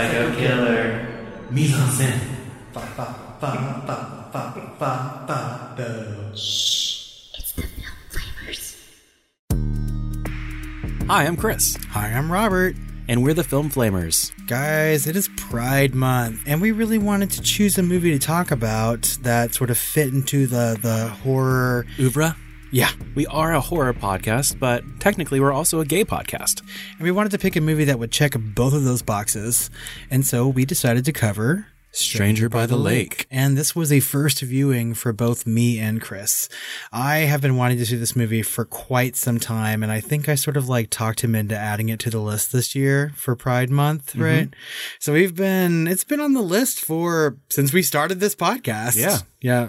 Psycho Killer. Mise en scène. Hi, I'm Chris, Hi, I'm Robert. and we're the Film Flamers. Guys, it is Pride Month, and we really wanted to choose a movie to talk about that sort of fit into the, the horror. Oeuvre? Yeah. We are a horror podcast, but technically we're also a gay podcast. And we wanted to pick a movie that would check both of those boxes. And so we decided to cover Stranger by the Lake. And this was a first viewing for both me and Chris. I have been wanting to see this movie for quite some time, and I think I sort of like talked him into adding it to the list this year for Pride Month, Mm-hmm. right? So we've been, it's been on the list for since we started this podcast. Yeah. Yeah.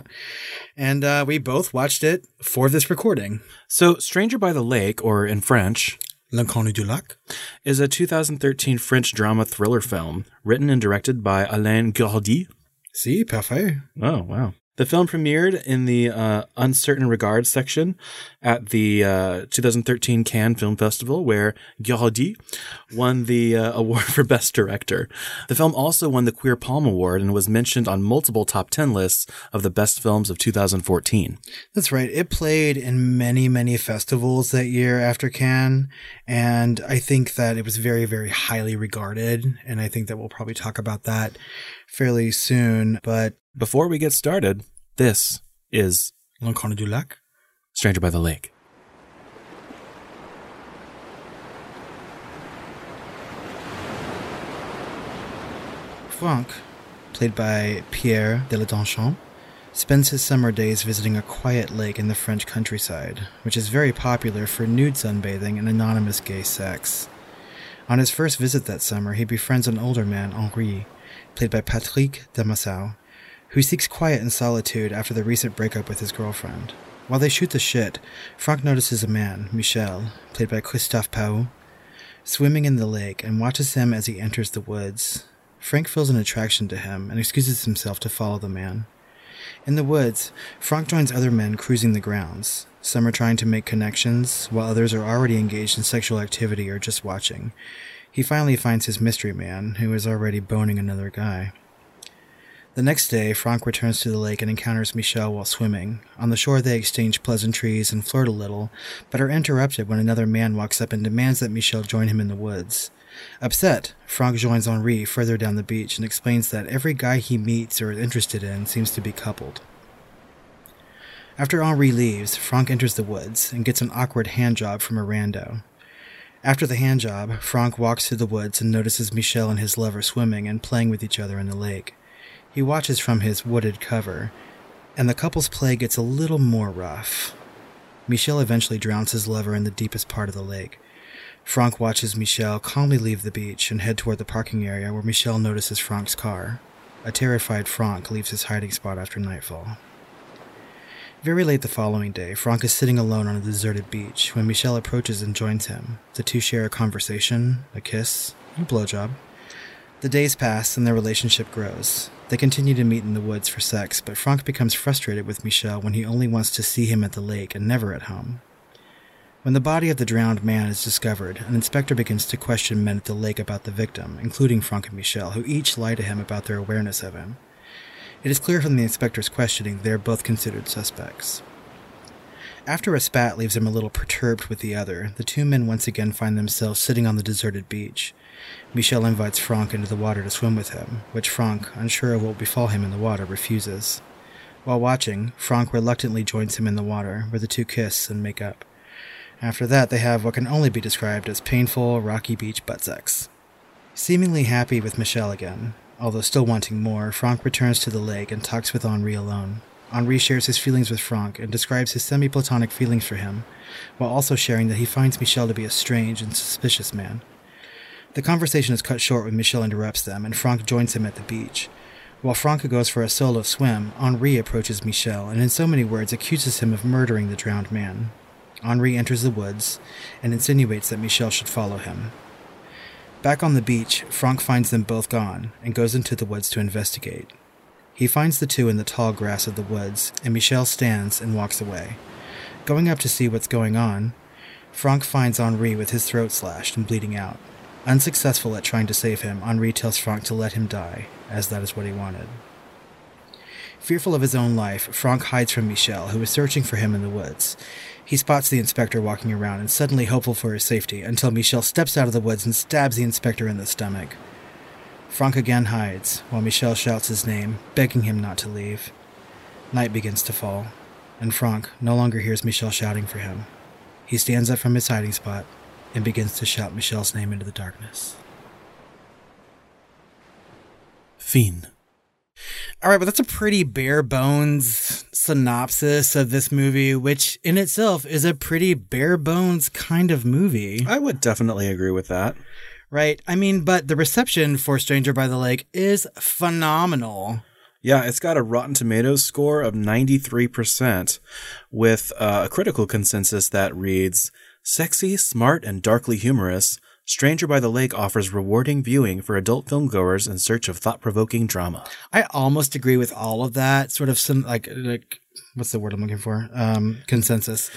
And uh, we both watched it for this recording. So, Stranger by the Lake, or in French, L'Inconnu du Lac. is a 2013 French drama thriller film written and directed by Alain Guiraudie. Si, parfait. Oh, wow. The film premiered in the uh, Un Certain Regard section at the uh, 2013 Cannes Film Festival, where Guiraudie won the uh, award for Best Director. The film also won the Queer Palm Award and was mentioned on multiple top 10 lists of the best films of 2014. That's right. It played in many, many festivals that year after Cannes. And I think that it was very, very highly regarded. And I think that we'll probably talk about that fairly soon. But Before we get started, this is L'Inconnu du Lac. Stranger by the Lake. Franck, played by Pierre de Deladonchamps, spends his summer days visiting a quiet lake in the French countryside, which is very popular for nude sunbathing and anonymous gay sex. On his first visit that summer, he befriends an older man, Henri, played by Patrick d'Assumçao, who seeks quiet and solitude after the recent breakup with his girlfriend. While they shoot the shit, Franck notices a man, Michel, played by Christophe Paou, swimming in the lake and watches him as he enters the woods. Franck feels an attraction to him and excuses himself to follow the man. In the woods, Franck joins other men cruising the grounds. Some are trying to make connections, while others are already engaged in sexual activity or just watching. He finally finds his mystery man, who is already boning another guy. The next day, Franck returns to the lake and encounters Michel while swimming. On the shore, they exchange pleasantries and flirt a little, but are interrupted when another man walks up and demands that Michel join him in the woods. Upset, Franck joins Henri further down the beach and explains that every guy he meets or is interested in seems to be coupled. After Henri leaves, Franck enters the woods and gets an awkward hand job from a rando. After the hand job, Franck walks through the woods and notices Michel and his lover swimming and playing with each other in the lake. He watches from his wooded cover, and the couple's play gets a little more rough. Michel eventually drowns his lover in the deepest part of the lake. Franck watches Michel calmly leave the beach and head toward the parking area where Michel notices Franck's car. A terrified Franck leaves his hiding spot after nightfall. Very late the following day, Franck is sitting alone on a deserted beach when Michel approaches and joins him. The two share a conversation, a kiss, and a blowjob. The days pass and their relationship grows. They continue to meet in the woods for sex, but Franck becomes frustrated with Michel when he only wants to see him at the lake and never at home. When the body of the drowned man is discovered, an inspector begins to question men at the lake about the victim, including Franck and Michel, who each lie to him about their awareness of him. It is clear from the inspector's questioning they are both considered suspects. After a spat leaves him a little perturbed with the other, the two men once again find themselves sitting on the deserted beach. Michel invites Franck into the water to swim with him, which Franck, unsure of what will befall him in the water, refuses. While watching, Franck reluctantly joins him in the water, where the two kiss and make up. After that, they have what can only be described as painful, rocky beach butt sex. Seemingly happy with Michel again, although still wanting more, Franck returns to the lake and talks with Henri alone. Henri shares his feelings with Franck and describes his semi platonic feelings for him, while also sharing that he finds Michel to be a strange and suspicious man. The conversation is cut short when Michel interrupts them, and Franck joins him at the beach. While Franck goes for a solo swim, Henri approaches Michel and, in so many words, accuses him of murdering the drowned man. Henri enters the woods and insinuates that Michel should follow him. Back on the beach, Franck finds them both gone and goes into the woods to investigate. He finds the two in the tall grass of the woods, and Michel stands and walks away. Going up to see what's going on, Franck finds Henri with his throat slashed and bleeding out. Unsuccessful at trying to save him, Henri tells Franck to let him die, as that is what he wanted. Fearful of his own life, Franck hides from Michel, who is searching for him in the woods. He spots the inspector walking around and suddenly hopeful for his safety until Michel steps out of the woods and stabs the inspector in the stomach. Franck again hides, while Michel shouts his name, begging him not to leave. Night begins to fall, and Franck no longer hears Michel shouting for him. He stands up from his hiding spot and begins to shout Michel's name into the darkness. Fiend. All right, but that's a pretty bare bones synopsis of this movie, which in itself is a pretty bare bones kind of movie. I would definitely agree with that. Right. I mean, but the reception for Stranger by the Lake is phenomenal. Yeah, it's got a Rotten Tomatoes score of 93%, with uh, a critical consensus that reads Sexy, smart, and darkly humorous, Stranger by the Lake offers rewarding viewing for adult filmgoers in search of thought provoking drama. I almost agree with all of that. Sort of some like like what's the word I'm looking for? Um, consensus.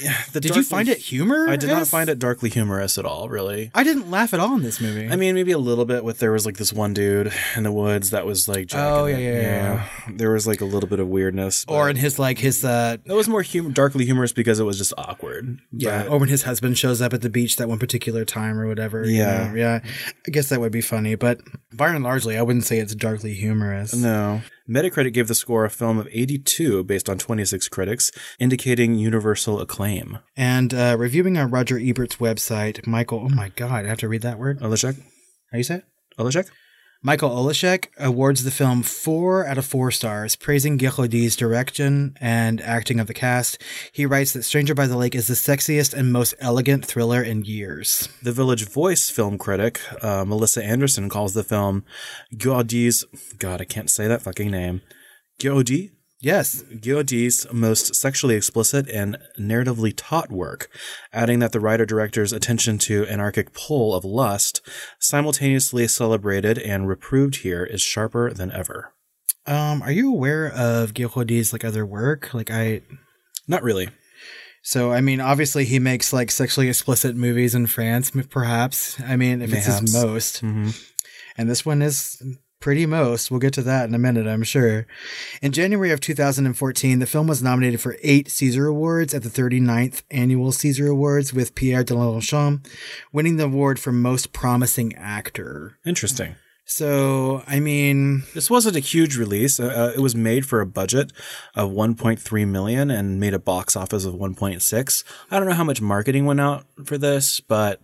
Yeah, the Did you find it humor? I did not find it darkly humorous at all, really. I didn't laugh at all in this movie. I mean, maybe a little bit with there was like this one dude in the woods that was like, Oh, jacking yeah, it. yeah, There was like a little bit of weirdness, or in his like his uh it was more hum- darkly humorous because it was just awkward. yeah, or when his husband shows up at the beach that one particular time or whatever. you Yeah. know, yeah. I guess that would be funny, but by and largely, I wouldn't say it's darkly humorous. No. Metacritic gave the score a film of 82 based on 26 critics, indicating universal acclaim. And uh, reviewing on Roger Ebert's website, Michael. Oh my God, I have to read that word. Oleszek? How you say it? Oleszek? Michael Oleszek awards the film four out of four stars, praising Guilaudy's direction and acting of the cast. He writes that Stranger by the Lake is the sexiest and most elegant thriller in years. The Village Voice film critic, uh, Melissa Anderson, calls the film Guaudy's, God, I can't say that fucking name. Guaudy? Yes, Guaudy's most sexually explicit and narratively taut work, adding that the writer director's attention to anarchic pull of lust, simultaneously celebrated and reproved here, is sharper than ever. Um, are you aware of Guilaudy's like other work? Like I, Not really. so I mean, obviously he makes like sexually explicit movies in France, perhaps. I mean, if it's his Mayhaps. most, hmm and this one is pretty most. We'll get to that in a minute, I'm sure. In January of 2014, the film was nominated for eight César Awards at the 39th Annual César Awards, with Pierre Delanchamp winning the award for Most Promising Actor. Interesting. So, I mean, This wasn't a huge release. Uh, uh, it was made for a budget of 1.3 million and made a box office of 1.6. I don't know how much marketing went out for this, but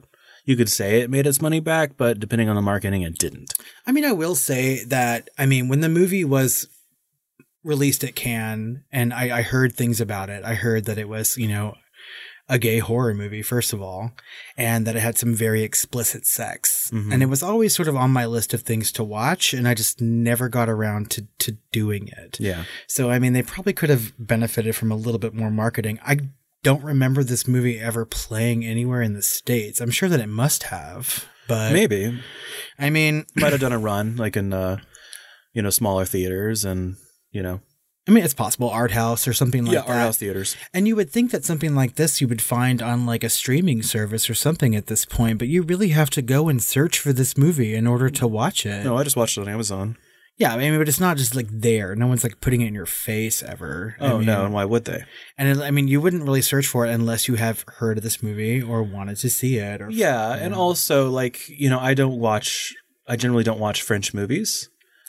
you could say it made its money back, but depending on the marketing, it didn't. I mean, I will say that, I mean, when the movie was released at Cannes and I, I heard things about it, I heard that it was, you know, a gay horror movie, first of all, and that it had some very explicit sex. Mhm. And it was always sort of on my list of things to watch, and I just never got around to, to doing it. Yeah. So, I mean, they probably could have benefited from a little bit more marketing. I don't remember this movie ever playing anywhere in the States. I'm sure that it must have, but Maybe. I mean, Might have done a run, like in, uh, you know, smaller theaters and, you know, I mean, it's possible art house or something like yeah, that. art house theaters. And you would think that something like this you would find on like a streaming service or something at this point, but you really have to go and search for this movie in order to watch it. No, I just watched it on Amazon. Yeah, I mean, but it's not just like there. No one's like putting it in your face ever. I Oh, mean, no. And why would they? And it, I mean, you wouldn't really search for it unless you have heard of this movie or wanted to see it. Or Yeah. And also, like, you know, I don't watch, I generally don't watch French movies.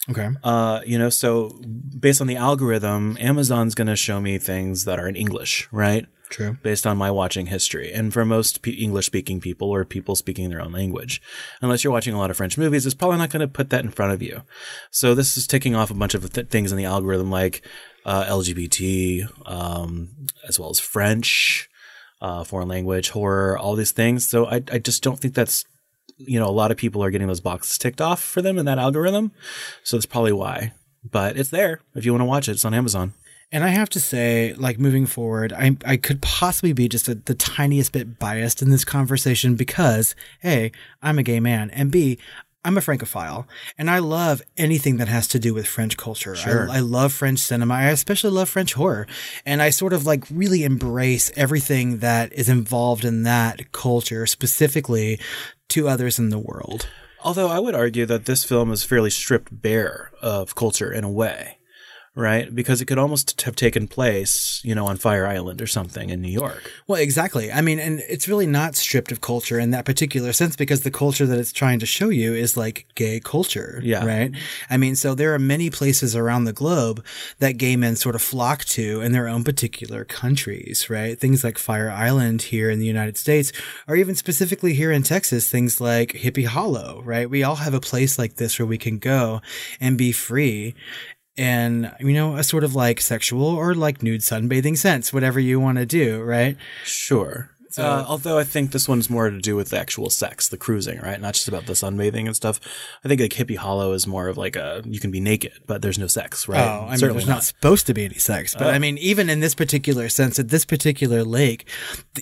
okay, Uh, you know, so based on the algorithm, Amazon's going to show me things that are in English, right? True. Based on my watching history. And for most pe English speaking people or people speaking their own language, unless you're watching a lot of French movies, it's probably not going to put that in front of you. So this is ticking off a bunch of th- things in the algorithm like uh, LGBT, um, as well as French, uh, foreign language, horror, all these things. So I, I just don't think that's you know, a lot of people are getting those boxes ticked off for them in that algorithm. So that's probably why. But it's there if you want to watch it. It's on Amazon. And I have to say, like moving forward, I I could possibly be just a, the tiniest bit biased in this conversation because a I'm a gay man, and b I'm a Francophile and I love anything that has to do with French culture. Sure. I, I love French cinema. I especially love French horror. And I sort of like really embrace everything that is involved in that culture, specifically to others in the world. Although I would argue that this film is fairly stripped bare of culture in a way, right? Because it could almost have taken place, you know, on Fire Island or something in New York. Well, exactly. I mean, and it's really not stripped of culture in that particular sense because the culture that it's trying to show you is like gay culture. Yeah. Right. I mean, so there are many places around the globe that gay men sort of flock to in their own particular countries, right? Things like Fire Island here in the United States, or even specifically here in Texas, things like Hippie Hollow, right? We all have a place like this where we can go and be free and you know a sort of like sexual or like nude sunbathing sense whatever you want to do right Sure. Uh, although I think this one's more to do with the actual sex, the cruising, right? Not just about the sunbathing and stuff. I think like Hippie Hollow is more of like a you can be naked, but there's no sex, right? Oh, I mean, there's not. supposed to be any sex, but I mean, even in this particular sense, at this particular lake,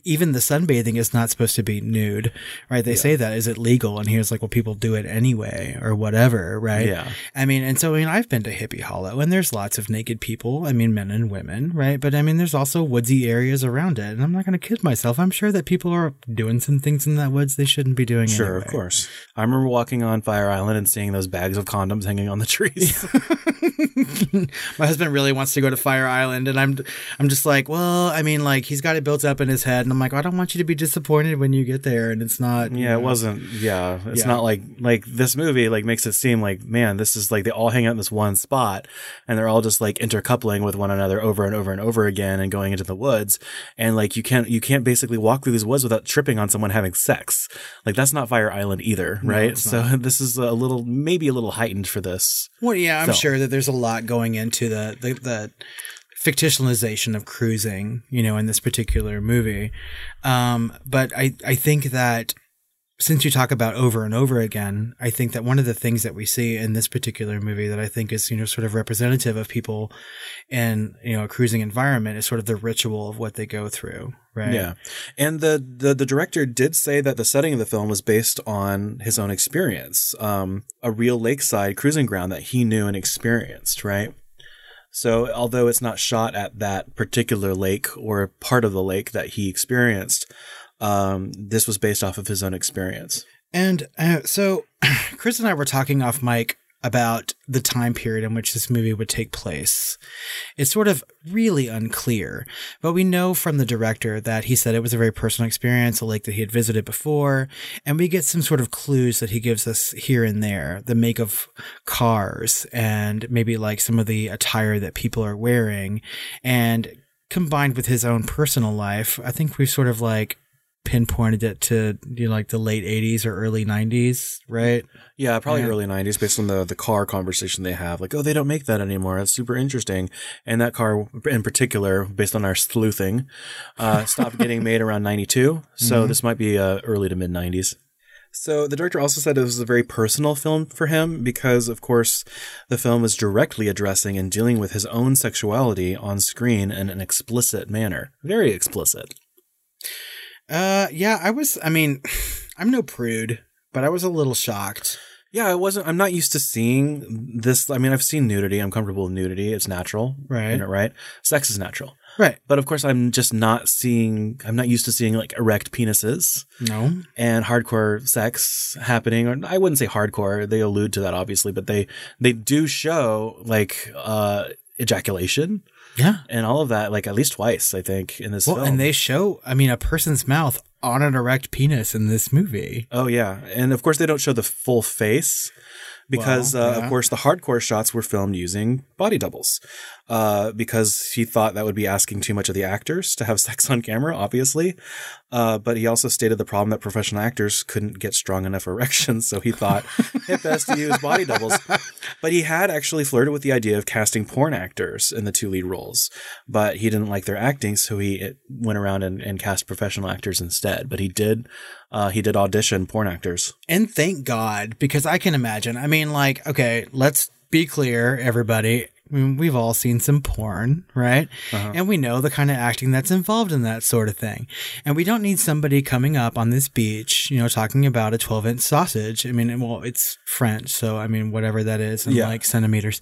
even the sunbathing is not supposed to be nude, right? They say that is it legal, and here's like, well, people do it anyway or whatever, right? Yeah. I mean, and so I mean, I've been to Hippie Hollow, and there's lots of naked people. I mean, men and women, right? But I mean, there's also woodsy areas around it, and I'm not going to kid myself. I'm sure that people are doing some things in that woods they shouldn't be doing. Sure, anyway. of course. I remember walking on Fire Island and seeing those bags of condoms hanging on the trees. my husband really wants to go to Fire Island, and I'm I'm just like, well, I mean, like he's got it built up in his head, and I'm like, I don't want you to be disappointed when you get there, and it's not. Yeah, it know. wasn't. Yeah, it's Yeah. not like like this movie like makes it seem like man, this is like they all hang out in this one spot, and they're all just like intercoupling with one another over and over and over again, and going into the woods, and like you can't you can't basically walk through these woods without tripping on someone having sex. Like that's not Fire Island either, right? it's So this is a little maybe a little heightened for this. Well, yeah, I'm So- sure that there's a lot going into the the, the fictionalization of cruising, you know, in this particular movie. Um, but I I think that since you talk about over and over again, I think that one of the things that we see in this particular movie that I think is, you know, sort of representative of people in, you know, a cruising environment is sort of the ritual of what they go through, right? Yeah. And the, the the director did say that the setting of the film was based on his own experience, um, a real lakeside cruising ground that he knew and experienced, right? So although it's not shot at that particular lake or part of the lake that he experienced, um, this was based off of his own experience. And uh, so Chris and I were talking off mic about the time period in which this movie would take place. It's sort of really unclear, but we know from the director that he said it was a very personal experience, a lake that he had visited before, and we get some sort of clues that he gives us here and there, the make of cars and maybe like some of the attire that people are wearing and combined with his own personal life, I think we've sort of like pinpointed it to you know, like the late 80s or early 90s, right? Yeah, probably Yeah. early '90s, based on the the car conversation they have. Like, oh, they don't make that anymore. That's super interesting. And that car, in particular, based on our sleuthing, uh, stopped getting made around '92. So this might be uh, early to mid '90s. So the director also said it was a very personal film for him because, of course, the film is directly addressing and dealing with his own sexuality on screen in an explicit manner, very explicit. Uh yeah, I was I mean, I'm no prude, but I was a little shocked. Yeah, I wasn't. I'm not used to seeing this. I mean, I've seen nudity. I'm comfortable with nudity. It's natural, Right. You know, right? Sex is natural. Right. But of course, I'm just not seeing, I'm not used to seeing like erect penises No. and hardcore sex happening. Or I wouldn't say hardcore. They allude to that obviously, but they, they do show like, uh, ejaculation Yeah. and all of that, like at least twice, I think, in this Well, film. and they show I mean a person's mouth on an erect penis in this movie. Oh yeah, and of course they don't show the full face because Well, uh, of course the hardcore shots were filmed using body doubles. Uh, because he thought that would be asking too much of the actors to have sex on camera, obviously. Uh, but he also stated the problem that professional actors couldn't get strong enough erections, so he thought it best to use body doubles. But he had actually flirted with the idea of casting porn actors in the two lead roles, but he didn't like their acting, so he went around and, and cast professional actors instead. But he did, uh, he did audition porn actors. And thank God, because I can imagine. I mean, like, okay, let's be clear, everybody. I mean, we've all seen some porn, right? Uh-huh. And we know the kind of acting that's involved in that sort of thing. And we don't need somebody coming up on this beach, you know, talking about a 12 inch sausage. I mean, well, it's French, so I mean, whatever that is in Yeah. like centimeters.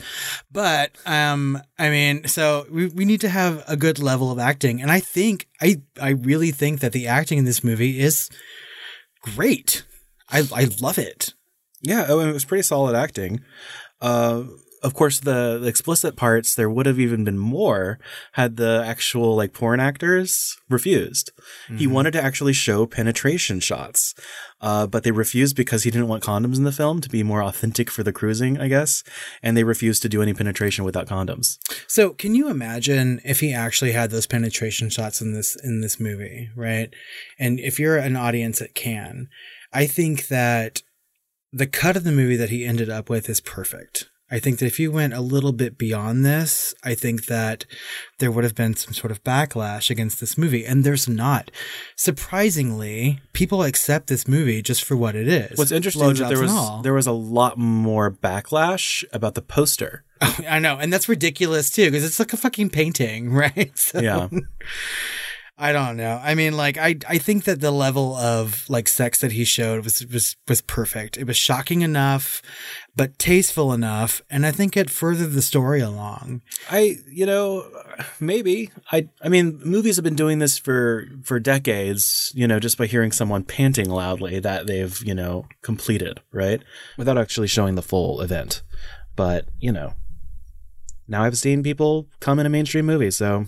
But, um, I mean, so we, we need to have a good level of acting. And I think, I, I really think that the acting in this movie is great. I, I love it. Yeah, oh, and it was pretty solid acting. Uh, of course, the, the explicit parts there would have even been more had the actual like porn actors refused. He wanted to actually show penetration shots, uh, but they refused because he didn't want condoms in the film to be more authentic for the cruising, I guess. And they refused to do any penetration without condoms. So, can you imagine if he actually had those penetration shots in this in this movie, right? And if you're an audience that can, I think that the cut of the movie that he ended up with is perfect. I think that if you went a little bit beyond this, I think that there would have been some sort of backlash against this movie, and there's not. Surprisingly, people accept this movie just for what it is. What's interesting is that there was there was a lot more backlash about the poster. I know, and that's ridiculous too because it's like a fucking painting, right? So, Yeah. I don't know. I mean, like, I I think that the level of like sex that he showed was was was perfect. It was shocking enough, but tasteful enough, and I think it furthered the story along. I, you know, maybe I. I mean, movies have been doing this for for decades. You know, just by hearing someone panting loudly that they've you know completed right without actually showing the full event. But you know, now I've seen people come in a mainstream movie, so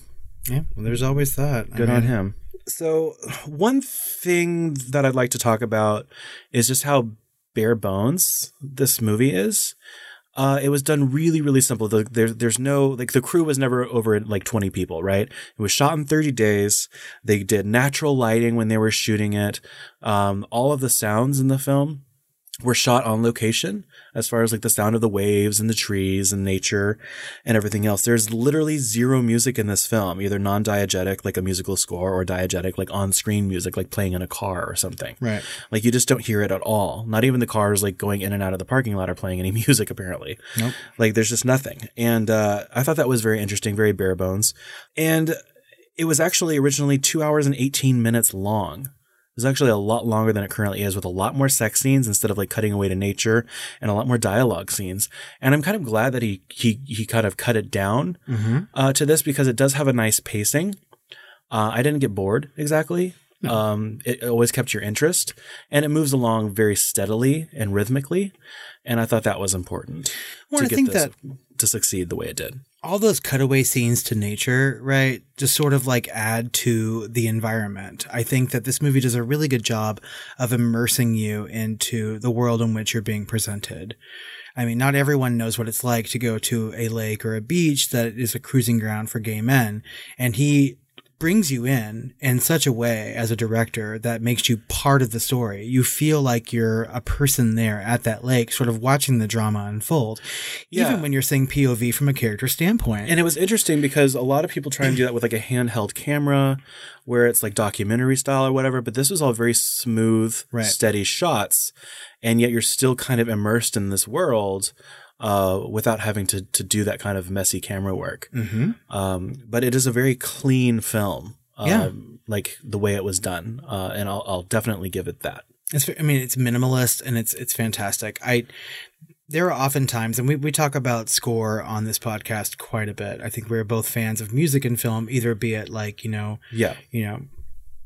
Yeah, well, there's always that. I good on him. So one thing that I'd like to talk about is just how bare bones this movie is. Uh, it was done really, really simple. The, there, there's no like the crew was never over like 20 people, right? It was shot in 30 days. They did natural lighting when they were shooting it. Um, all of the sounds in the film were shot on location as far as like the sound of the waves and the trees and nature and everything else. There's literally zero music in this film, either non-diegetic like a musical score or diegetic like on-screen music like playing in a car or something. Right. Like you just don't hear it at all. Not even the cars like going in and out of the parking lot are playing any music apparently. Nope. Like there's just nothing. And uh, I thought that was very interesting, very bare bones. And it was actually originally two hours and 18 minutes long. Was actually a lot longer than it currently is with a lot more sex scenes instead of like cutting away to nature and a lot more dialogue scenes. And I'm kind of glad that he, he, he kind of cut it down uh, to this because it does have a nice pacing. Uh, I didn't get bored exactly. Um, it always kept your interest and it moves along very steadily and rhythmically. And I thought that was important Well, to I get think this that to succeed the way it did. All those cutaway scenes to nature, right, just sort of like add to the environment. I think that this movie does a really good job of immersing you into the world in which you're being presented. I mean, not everyone knows what it's like to go to a lake or a beach that is a cruising ground for gay men. And he brings you in in such a way as a director that makes you part of the story. You feel like you're a person there at that lake, sort of watching the drama unfold, Yeah. even when you're seeing POV from a character standpoint. And it was interesting because a lot of people try and do that with like a handheld camera where it's like documentary style or whatever, but this was all very smooth, Right. steady shots. And yet you're still kind of immersed in this world uh, without having to, to do that kind of messy camera work. mm-hmm. Um, but it is a very clean film. Um, Yeah. Like the way it was done. Uh, and I'll, I'll definitely give it that. It's, I mean, it's minimalist and it's it's fantastic. I there are often times, and we, we talk about score on this podcast quite a bit. I think we're both fans of music and film, either be it like you know, Yeah. you know,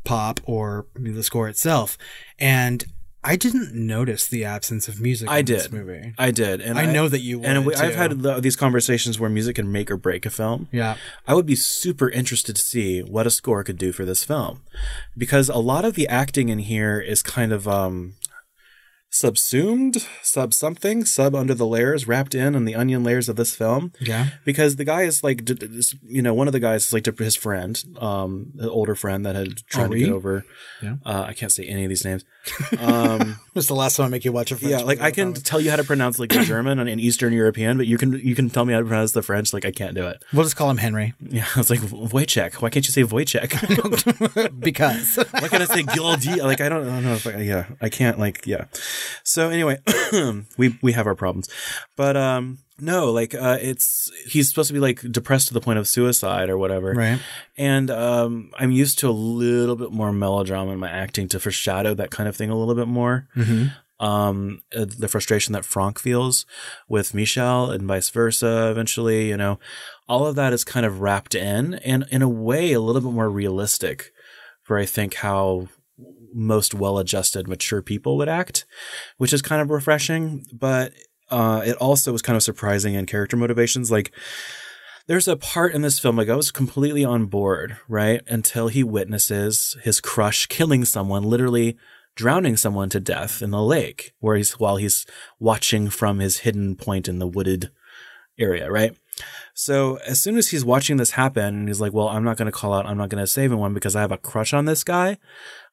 pop or the score itself. And I didn't notice the absence of music. I in This did. movie. I did. And I know that you And we, I've had the, these conversations where music can make or break a film. Yeah. I would be super interested to see what a score could do for this film because a lot of the acting in here is kind of um subsumed, sub something, sub under the layers, wrapped in on the onion layers of this film. Yeah. Because the guy is like, d- d- this- you know, one of the guys is like his friend, um, an older friend that had tried to get over. Yeah. Uh, I can't say any of these names. Um, What's the last time I make you watch a French yeah, like? I can tell you how to pronounce like German and, and Eastern European, but you can you can tell me how to pronounce the French. Like I can't do it. We'll just call him Henry Yeah, I was like Wojciech. Why can't you say Wojciech? because Why can't I say Gildi? Like I don't, I don't know if I, yeah, I can't like yeah. So anyway, we we have our problems, but um, no, like uh, it's he's supposed to be like depressed to the point of suicide or whatever, Right. And um, I'm used to a little bit more melodrama in my acting to foreshadow that kind of thing a little bit more. Mm-hmm. Um, uh, the frustration that Franck feels with Michel and vice versa. Eventually, you know, all of that is kind of wrapped in, and in a way, a little bit more realistic for I think how most well-adjusted, mature people would act, which is kind of refreshing. But uh, it also was kind of surprising in character motivations, like there's a part in this film like I was completely on board, right? Until he witnesses his crush killing someone, literally drowning someone to death in the lake, where he's while he's watching from his hidden point in the wooded area, right? So as soon as he's watching this happen, and he's like, "Well, I'm not going to call out. I'm not going to save anyone because I have a crush on this guy."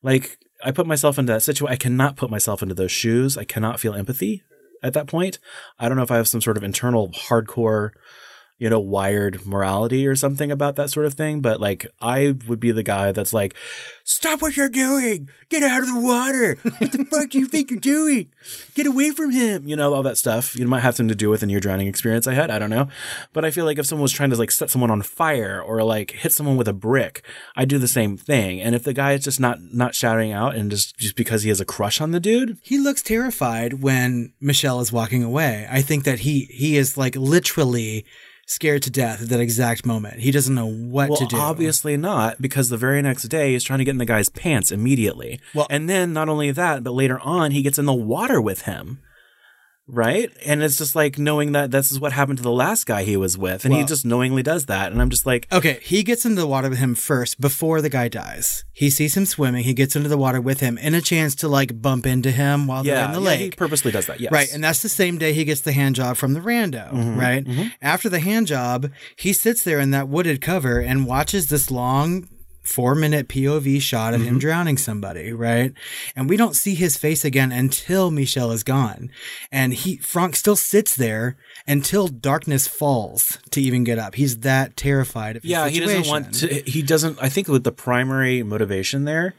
Like I put myself into that situation. I cannot put myself into those shoes. I cannot feel empathy at that point. I don't know if I have some sort of internal hardcore you know, wired morality or something about that sort of thing. But like, I would be the guy that's like, stop what you're doing. Get out of the water. What the fuck do you think you're doing? Get away from him. You know, all that stuff. You might have something to do with the near drowning experience I had. I don't know. But I feel like if someone was trying to like set someone on fire or like hit someone with a brick, I do the same thing. And if the guy is just not, not shouting out and just, just because he has a crush on the dude, He looks terrified when Michel is walking away. I think that he he is like literally scared to death at that exact moment. He doesn't know what Well, to do. obviously not, because the very next day he's trying to get in the guy's pants immediately. Well- and then not only that, but later on he gets in the water with him. Right? And it's just like knowing that this is what happened to the last guy he was with, and he just knowingly does that. And I'm just like, Okay, he gets into the water with him first before the guy dies. He sees him swimming. He gets into the water with him and a chance to like bump into him while they're yeah, in the yeah, he purposely does that. Yes. Right, and that's the same day he gets the hand job from the rando, Mm-hmm, right? After the hand job, he sits there in that wooded cover and watches this long four minute POV shot of Mm-hmm. him drowning somebody, right? And we don't see his face again until Michel is gone. And he Franck still sits there until darkness falls to even get up. He's that terrified of his yeah, he doesn't want to. He doesn't. I think with the primary motivation there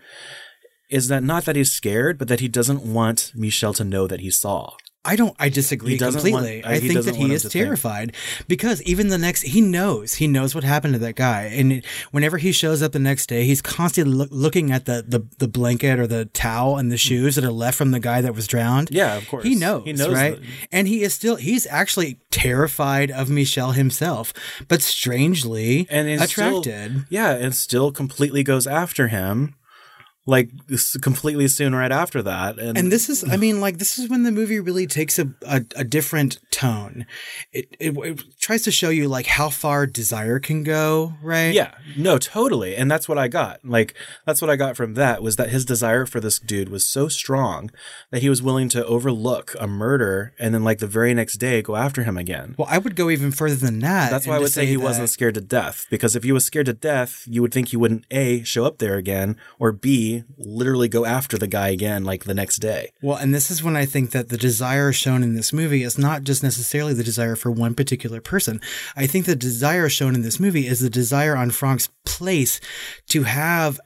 is that not that he's scared, but that he doesn't want Michel to know that he saw. I don't. I disagree completely. want- I think that he is to think. terrified because even the next, he knows. He knows what happened to that guy, and it- whenever he shows up the next day, he's constantly loo- looking at the, the the blanket or the towel and the mm. shoes that are left from the guy that was drowned. Yeah, of course. He knows. He knows right? that- And he is still. He's actually terrified of Michel himself, but strangely and attracted. Still, yeah, and still completely goes after him, like completely soon right after that. And, And this is, I mean, like this is when the movie really takes a, a, a different tone. It, it it tries to show you like how far desire can go, right? yeah, no, totally, and that's what I got. Like that's what I got from that was that his desire for this dude was so strong that he was willing to overlook a murder and then like the very next day go after him again. Well, I would go even further than that. That's why I would to say he that- wasn't scared to death. Because if he was scared to death, you would think he wouldn't A, show up there again, or B, literally go after the guy again like the next day. Well, and this is when I think that the desire shown in this movie is not just necessarily the desire for one particular person. I think the desire shown in this movie is the desire on Franck's place to have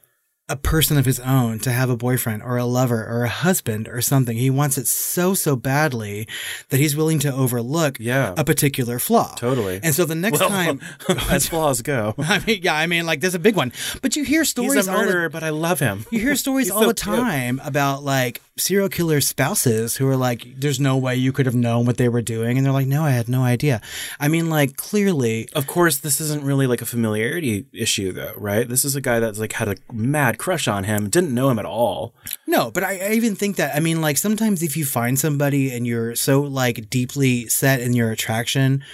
a person of his own, to have a boyfriend or a lover or a husband or something. He wants it so, so badly that he's willing to overlook Yeah. a particular flaw. Totally. And so the next Well, time, as flaws go. I mean, yeah, I mean, like there's a big one, but you hear stories He's a all the- but I love him. you hear stories all so the cute. time about like serial killer spouses who are like, there's no way you could have known what they were doing. And they're like, no, I had no idea. I mean, like, clearly, Of course, this isn't really like a familiarity issue, though, right? This is a guy that's like had a mad crush on him, didn't know him at all. no, but I, I even think that, I mean, like, sometimes if you find somebody and you're so like deeply set in your attraction,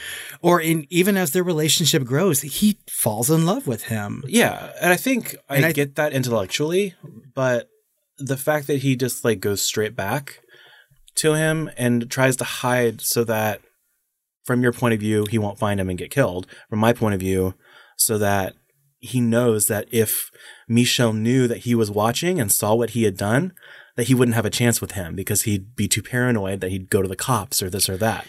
or in even as their relationship grows, he falls in love with him. Yeah, and I think I, And I- get that intellectually, but the fact that he just like goes straight back to him and tries to hide so that from your point of view he won't find him and get killed, from my point of view so that he knows that if Michel knew that he was watching and saw what he had done, that he wouldn't have a chance with him because he'd be too paranoid that he'd go to the cops or this or that.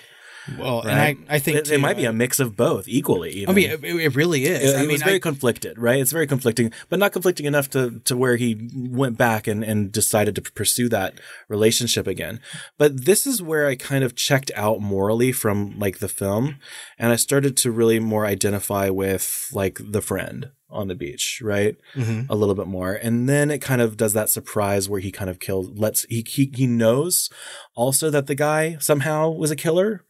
Well, and I, I think it, it too, might be a mix of both equally. Even. I mean, it, it really is. It, I it mean, was very I- conflicted, right? It's very conflicting, but not conflicting enough to, to where he went back and, and decided to pursue that relationship again. But this is where I kind of checked out morally from like the film, and I started to really more identify with like the friend on the beach, right? Mm-hmm. A little bit more, and then it kind of does that surprise where he kind of kills. Lets he he he knows also that the guy somehow was a killer.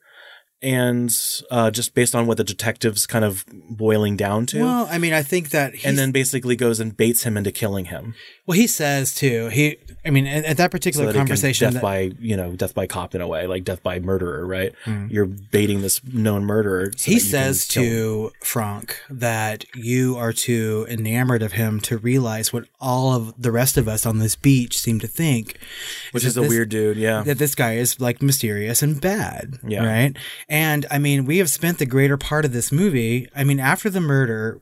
And uh, just based on what the detectives kind of boiling down to, well, I mean, I think that and then basically goes and baits him into killing him. Well, he says too. He, I mean, at, at that particular that conversation, death that- by you know death by cop in a way, like death by murderer, right? Hmm. You're baiting this known murderer. so he that you can says to Franck that you are too enamored of him to realize what all of the rest of us on this beach seem to think, which is a this- weird dude. Yeah, that this guy is like mysterious and bad. Yeah. Right. And I mean, we have spent the greater part of this movie. I mean, after the murder,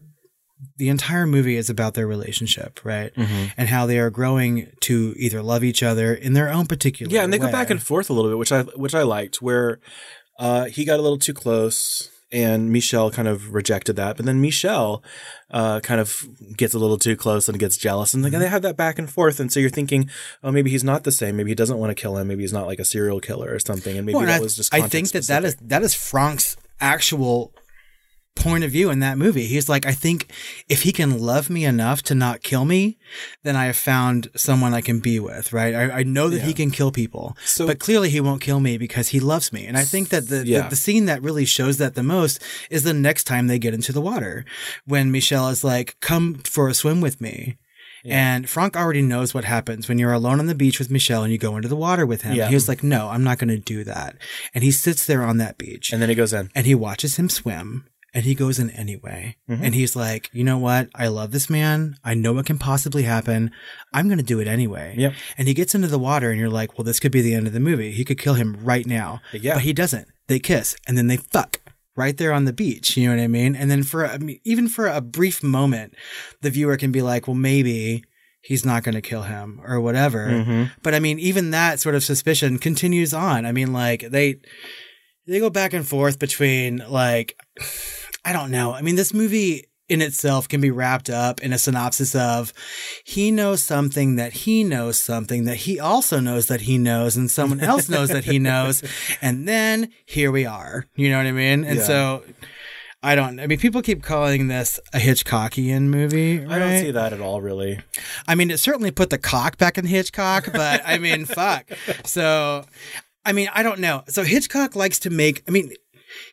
the entire movie is about their relationship, right? Mm-hmm. And how they are growing to either love each other in their own particular yeah, and they go back and forth a little bit, which I which I liked, where uh, he got a little too close. And Michel kind of rejected that, but then Michel uh, kind of gets a little too close and gets jealous, and they- Mm-hmm. they have that back and forth. And so you're thinking, oh, maybe he's not the same. Maybe he doesn't want to kill him. Maybe he's not like a serial killer or something. And maybe Well, that I, was just. I think that that is that is Franck's actual point of view in that movie. He's like, I think if he can love me enough to not kill me, then I have found someone I can be with, right? I, I know that he can kill people, So- but clearly he won't kill me because he loves me. And I think that the, Yeah. the, the scene that really shows that the most is the next time they get into the water when Michel is like, come for a swim with me. And Franck already knows what happens when you're alone on the beach with Michel and you go into the water with him. Yeah. He was like, no, I'm not going to do that. And he sits there on that beach and then he goes in. and he watches him swim and he goes in anyway. Mm-hmm. And he's like, you know what? I love this man. I know what can possibly happen. I'm going to do it anyway. Yep. And he gets into the water and you're like, well, this could be the end of the movie. He could kill him right now. Yeah. But he doesn't. They kiss and then they fuck right there on the beach. You know what I mean? And then for, I mean, even for a brief moment, the viewer can be like, well, maybe he's not going to kill him or whatever. Mm-hmm. But I mean, even that sort of suspicion continues on. I mean, like they they go back and forth between like I don't know. I mean, this movie in itself can be wrapped up in a synopsis of he knows something that he knows something that he also knows that he knows and someone else knows that he knows and then here we are you know what i mean and Yeah. so i don't i mean people keep calling this a hitchcockian movie right? I don't see that at all, really. I mean, it certainly put the cock back in Hitchcock, but I mean, fuck. So, I mean, I don't know. So Hitchcock likes to make. I mean,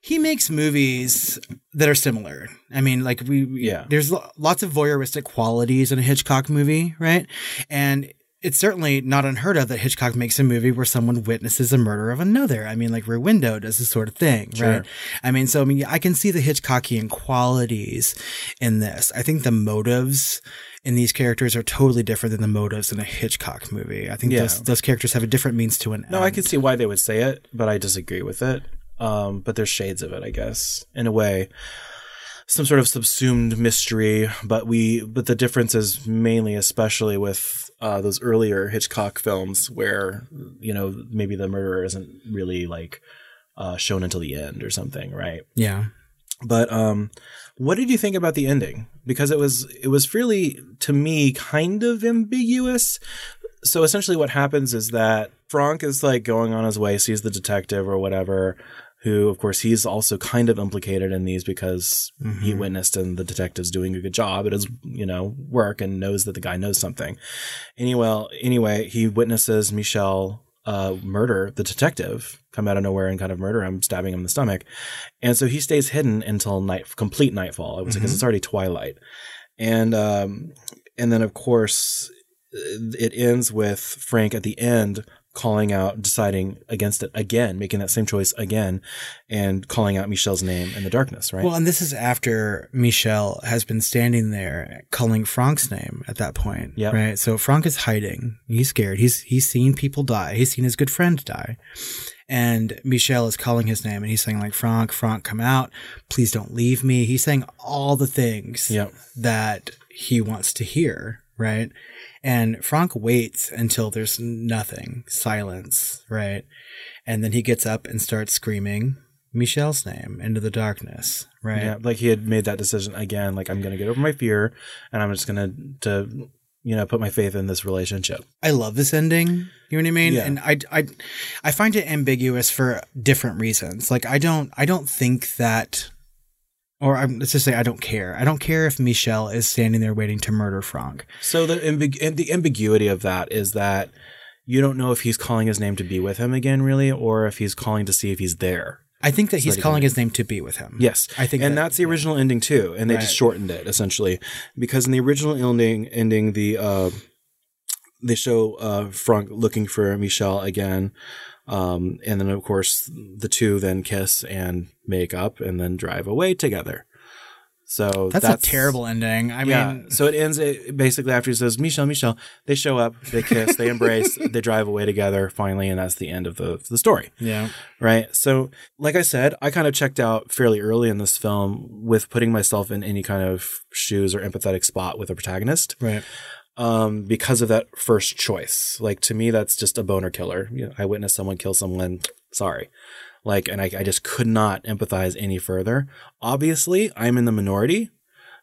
he makes movies that are similar. I mean, like we, Yeah. There's lots of voyeuristic qualities in a Hitchcock movie, right? And it's certainly not unheard of that Hitchcock makes a movie where someone witnesses a murder of another. I mean, like Rear Window does this sort of thing, Sure. right? I mean, so I mean, I can see the Hitchcockian qualities in this. I think the motives in these characters are totally different than the motives in a Hitchcock movie. I think Yeah. those those characters have a different means to an No, end. No, I can see why they would say it, but I disagree with it. Um, but there's shades of it, I guess, in a way. Some sort of subsumed mystery, but we, but the difference is mainly, especially with uh, those earlier Hitchcock films, where you know maybe the murderer isn't really like uh, shown until the end or something, right? Yeah. But um, what did you think about the ending? Because it was it was really to me kind of ambiguous. So essentially, what happens is that Franck is like going on his way, sees the detective or whatever, who of course he's also kind of implicated in these because he witnessed and the detective's doing a good job at his you know work and knows that the guy knows something. Anyway, anyway, he witnesses Michel uh, murder the detective, come out of nowhere and kind of murder him, stabbing him in the stomach. And so he stays hidden until night, complete nightfall. It was because it's already twilight. And, um, and then of course it ends with Franck at the end calling out, deciding against it again, making that same choice again and calling out Michel's name in the darkness, right? Well, and this is after Michel has been standing there calling Franck's name at that point. Yep. Right. So Franck is hiding. He's scared. He's he's seen people die. He's seen his good friend die. And Michel is calling his name and he's saying like Franck, Franck, come out. Please don't leave me. He's saying all the things Yep. that he wants to hear, right? And Franck waits until there's nothing, silence, right? And then he gets up and starts screaming, Michel's name into the darkness, right? Yeah, like he had made that decision again. Like I'm going to get over my fear, and I'm just going to to you know put my faith in this relationship. I love this ending. You know what I mean? Yeah. And I, I, I find it ambiguous for different reasons. Like I don't, I don't think that, or I'm, let's just say I don't care. I don't care if Michel is standing there waiting to murder Franck. So the ambig- and the ambiguity of that is that you don't know if he's calling his name to be with him again, really, or if he's calling to see if he's there. I think that he's that calling can- his name to be with him. Yes, I think, and that- that's the original ending too, and they just shortened it essentially because in the original ending, ending the uh, they show uh, Franck looking for Michel again, um, and then of course the two then kiss and make up and then drive away together. So That's, a terrible ending. I yeah. mean, so it ends it, basically after he says Michel, Michel. They show up, they kiss, they embrace, they drive away together finally, and that's the end of the the story yeah. right? So, like I said, I kind of checked out fairly early in this film with putting myself in any kind of shoes or empathetic spot with a protagonist Right. Um, because of that first choice. Like, to me, that's just a boner killer. You know, I witnessed someone kill someone. Sorry. Like, and I, I just could not empathize any further. Obviously, I'm in the minority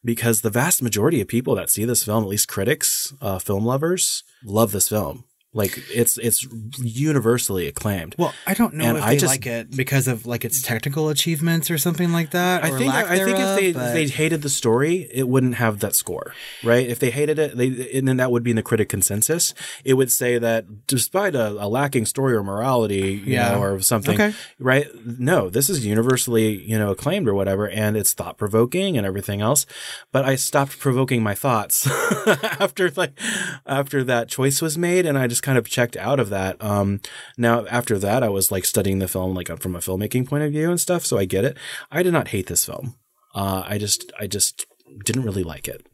because the vast majority of people that see this film, at least critics, uh, film lovers, love this film. Like, it's it's universally acclaimed. Well, I don't know And if I they just- like it because of like its technical achievements or something like that. I think I think if they but- if they hated the story, it wouldn't have that score, right? If they hated it, they and then that would be in the critic consensus. It would say that despite a, a lacking story or morality, you Yeah. know, or something, Okay. right? No, this is universally you know acclaimed or whatever, and it's thought provoking and everything else. But I stopped provoking my thoughts after like after that choice was made, and I just kind of checked out of that. Um, now after that, I was like studying the film like from a filmmaking point of view and stuff, so I get it. I did not hate this film. Uh, I just, I just didn't really like it.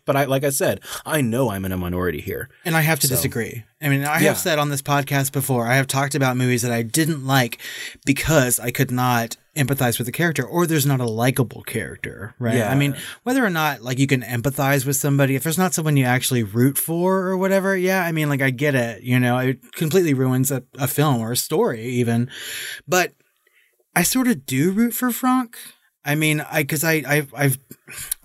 but I, like I said, I know I'm in a minority here. And I have to disagree. I mean, I Yeah. have said on this podcast before, I have talked about movies that I didn't like because I could not empathize with the character or there's not a likable character, right? Yeah. I mean, whether or not like you can empathize with somebody, if there's not someone you actually root for or whatever, yeah, I mean, like I get it, you know, it completely ruins a, a film or a story even. But I sort of do root for Franck. I mean, I because I I I've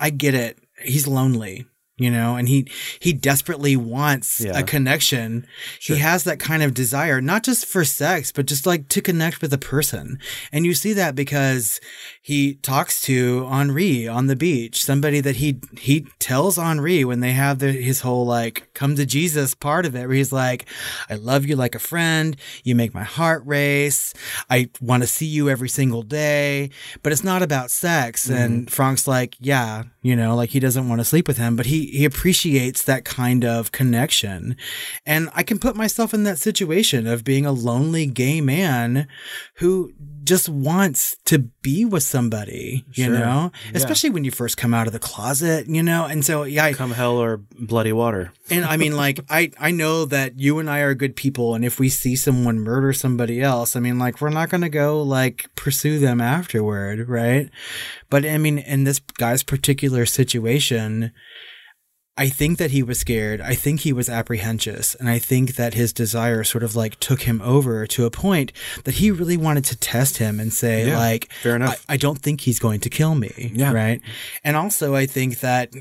I get it. He's lonely, you know, and he he desperately wants Yeah. a connection. He has that kind of desire, not just for sex, but just like to connect with a person. And you see that because he talks to Henri on the beach, somebody that he he tells Henri when they have the, his whole like come to Jesus part of it, where he's like, "I love you like a friend. You make my heart race. I want to see you every single day." But it's not about sex. Mm-hmm. And Franck's like, "Yeah, you know, like he doesn't want to sleep with him, but he he appreciates that kind of connection." And I can put myself in that situation of being a lonely gay man who just wants to be with somebody, you Sure. know, Yeah. especially when you first come out of the closet, you know. And so, yeah, I, Come hell or bloody water. and I mean, like, I, I know that you and I are good people. And if we see someone murder somebody else, I mean, like, we're not to go, like, pursue them afterward, right? But I mean, in this guy's particular situation, I think that he was scared. I think he was apprehensive. And I think that his desire sort of like took him over to a point that he really wanted to test him and say, Yeah, like, fair enough. I, I don't think he's going to kill me. Yeah. Right. And also, I think that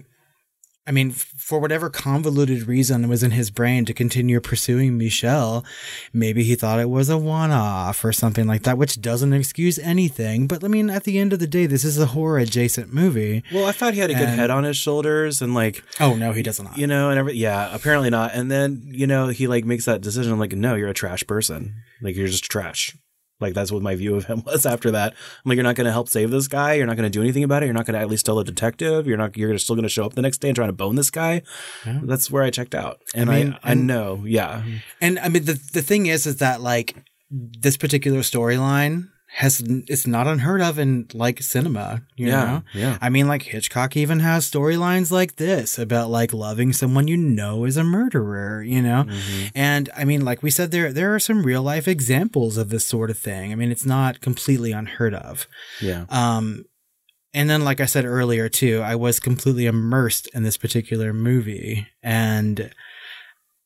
I mean, for whatever convoluted reason was in his brain to continue pursuing Michel, maybe he thought it was a one off or something like that, which doesn't excuse anything. But I mean, at the end of the day, this is a horror adjacent movie. Well, I thought he had a good And- head on his shoulders and like, Oh, no, he does not. you know, and every, yeah, apparently not. And then, you know, he like makes that decision. Like, no, you're a trash person. Like, you're just trash. Like, that's what my view of him was after that. I'm like, you're not going to help save this guy. You're not going to do anything about it. You're not going to at least tell a detective. You're not, you're still going to show up the next day and try to bone this guy. That's where I checked out. And I, mean, I, and- know, yeah. And I mean, the, the thing is, is that like this particular storyline has, it's not unheard of in like cinema, you Yeah, know? yeah. I mean, like Hitchcock even has storylines like this about like loving someone you know is a murderer, you know? Mm-hmm. And I mean, like we said, there there are some real life examples of this sort of thing. I mean, it's not completely unheard of. Yeah. Um, and then, like I said earlier, too, I was completely immersed in this particular movie, and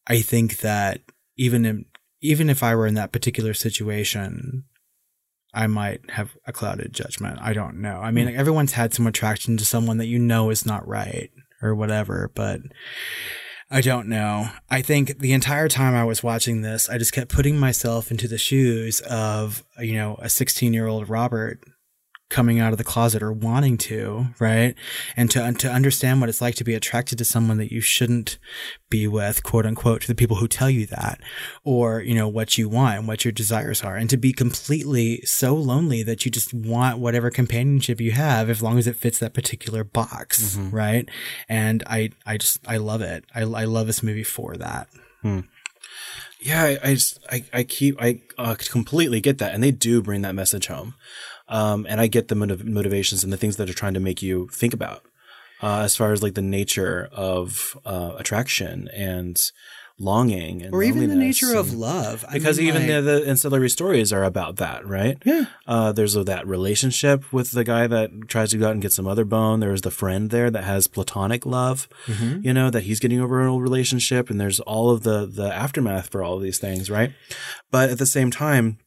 I think that even in, even if I were in that particular situation, I might have a clouded judgment. I don't know. I mean, hmm. everyone's had some attraction to someone that you know is not right or whatever, but I don't know. I think the entire time I was watching this, I just kept putting myself into the shoes of, you know, a 16 year old Robert coming out of the closet or wanting to, right? And to to understand what it's like to be attracted to someone that you shouldn't be with, quote unquote, to the people who tell you that, or you know what you want and what your desires are, and to be completely so lonely that you just want whatever companionship you have, as long as it fits that particular box, right? And I I just I love it. I I love this movie for that. Yeah, I, I just I, I keep I uh, completely get that, and they do bring that message home, um, and I get the motiv- motivations and the things that are trying to make you think about, uh, as far as like the nature of uh, attraction and longing, and Or even the nature of love. I because mean, even like- the, the ancillary stories are about that, right? Yeah. Uh, there's uh, that relationship with the guy that tries to go out and get some other bone. There's the friend there that has platonic love, Mm-hmm. you know, that he's getting over an old relationship. And there's all of the, the aftermath for all of these things, right? But at the same time,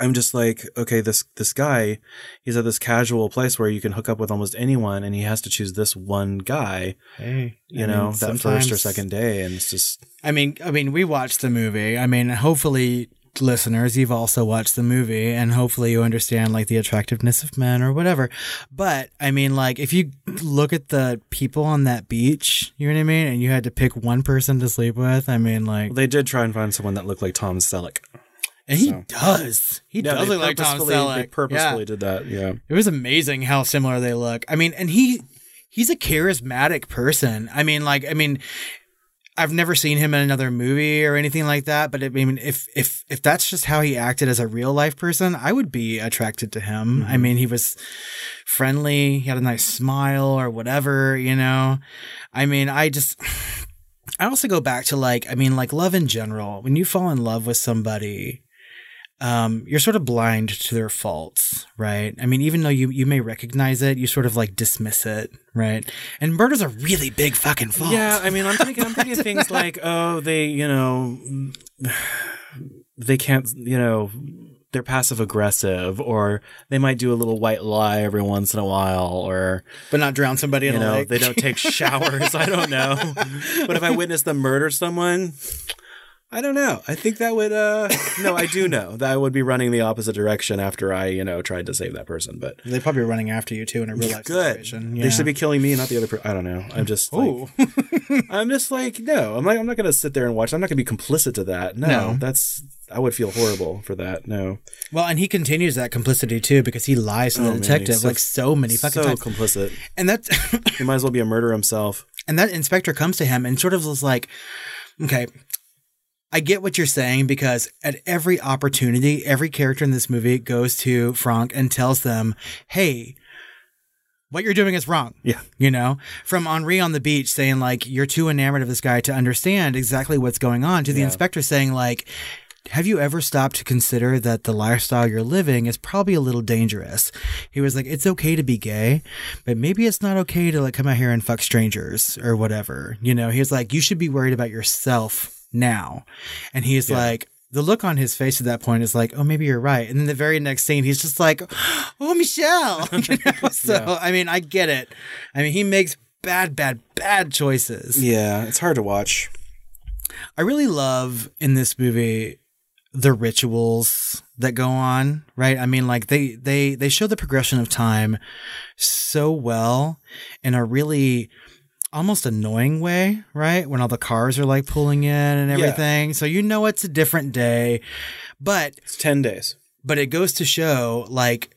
I'm just like, okay, this, this guy, he's at this casual place where you can hook up with almost anyone and he has to choose this one guy, Hey, you I know, mean, that first or second day. And it's just, I mean, I mean, we watched the movie. I mean, hopefully, listeners, you've also watched the movie, and hopefully, you understand like the attractiveness of men or whatever. But I mean, like, if you look at the people on that beach, you know what I mean, and you had to pick one person to sleep with, I mean, like, they did try and find someone that looked like Tom Selleck. And he so- does, he Yeah, does they look like Tom purposefully- Selleck. They purposefully Yeah. did that. Yeah. It was amazing how similar they look. I mean, and he he's a charismatic person. I mean, like, I mean, I've never seen him in another movie or anything like that. But I mean, if if if that's just how he acted as a real life person, I would be attracted to him. I mm-hmm. mean, he was friendly. He had a nice smile or whatever. You know, I mean, I just. I also go back to like, I mean, like love in general. When you fall in love with somebody, um, you're sort of blind to their faults, right? I mean, even though you, you may recognize it, you sort of like dismiss it, right? And murder's a really big fucking fault. Yeah, I mean, I'm thinking, I'm thinking things like, oh, they, you know, they can't, you know, they're passive aggressive, or they might do a little white lie every once in a while, or but not drown somebody in you a know, lake. they don't take showers. I don't know, but if I witness them murder someone. I don't know. I think that would uh no, I do know that I would be running the opposite direction after I, you know, tried to save that person. But They probably running after you too in a real life good. situation. They should be killing me, not the other person. I don't know. I'm just like, I'm just like, no, I'm like, I'm not gonna sit there and watch. I'm not gonna be complicit to that. No, No. that's I would feel horrible for that. No, well, and he continues that complicity too because he lies to Oh, the detective so- like so many fucking so times. complicit. and that's He might as well be a murderer himself. And that inspector comes to him and sort of was like, okay, I get what you're saying because at every opportunity, every character in this movie goes to Franck and tells them, hey, what you're doing is wrong. Yeah. You know, from Henri on the beach saying, like, you're too enamored of this guy to understand exactly what's going on, to the Yeah. inspector saying, like, have you ever stopped to consider that the lifestyle you're living is probably a little dangerous? He was like, it's okay to be gay, but maybe it's not okay to like come out here and fuck strangers or whatever. You know, he was like, you should be worried about yourself now. And he's like, the look on his face at that point is like, oh, maybe you're right. And then the very next scene, he's just like, oh, Michel. You know? So, I mean, I get it. I mean, he makes bad, bad, bad choices. Yeah, it's hard to watch. I really love in this movie the rituals that go on, right? I mean, like they they they show the progression of time so well in a really almost annoying way, right? When all the cars are like pulling in and Yeah. everything. So you know it's a different day. But It's ten days. but it goes to show like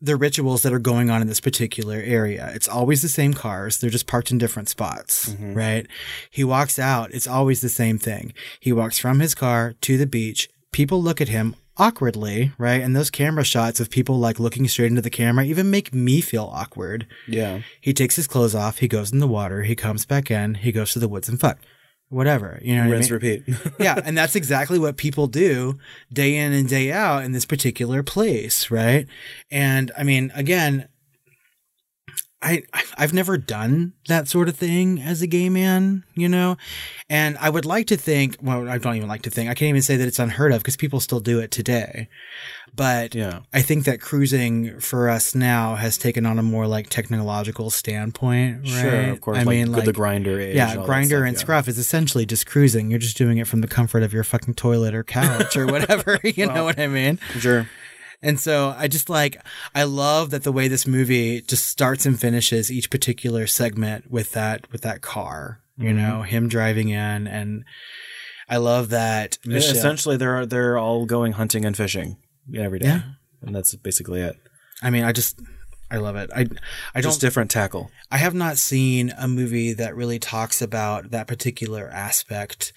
the rituals that are going on in this particular area. It's always the same cars. They're just parked in different spots, mm-hmm. right? He walks out. It's always the same thing. He walks from his car to the beach. People look at him awkwardly, right? And those camera shots of people like looking straight into the camera even make me feel awkward. Yeah, He takes his clothes off. He goes in the water. He comes back in. He goes to the woods and fuck. Whatever. You know what I rinse, mean? repeat. yeah, and that's exactly what people do day in and day out in this particular place, right? And I mean, again, I I've never done that sort of thing as a gay man, you know, and I would like to think. Well, I don't even like to think. I can't even say that it's unheard of because people still do it today. But Yeah. I think that cruising for us now has taken on a more like technological standpoint. Right? Sure, of course. I like, mean, the- like the Grindr age. yeah, Grindr and yeah. scruff is essentially just cruising. You're just doing it from the comfort of your fucking toilet or couch or whatever. you know what I mean? Sure. And so I just like, I love that the way this movie just starts and finishes each particular segment with that, with that car, you Mm-hmm. know, him driving in. And I love that. Yeah, Essentially, they're they're all going hunting and fishing every day, Yeah. and that's basically it. I mean, I just, I love it. I, I don't, Just different tackle. I have not seen a movie that really talks about that particular aspect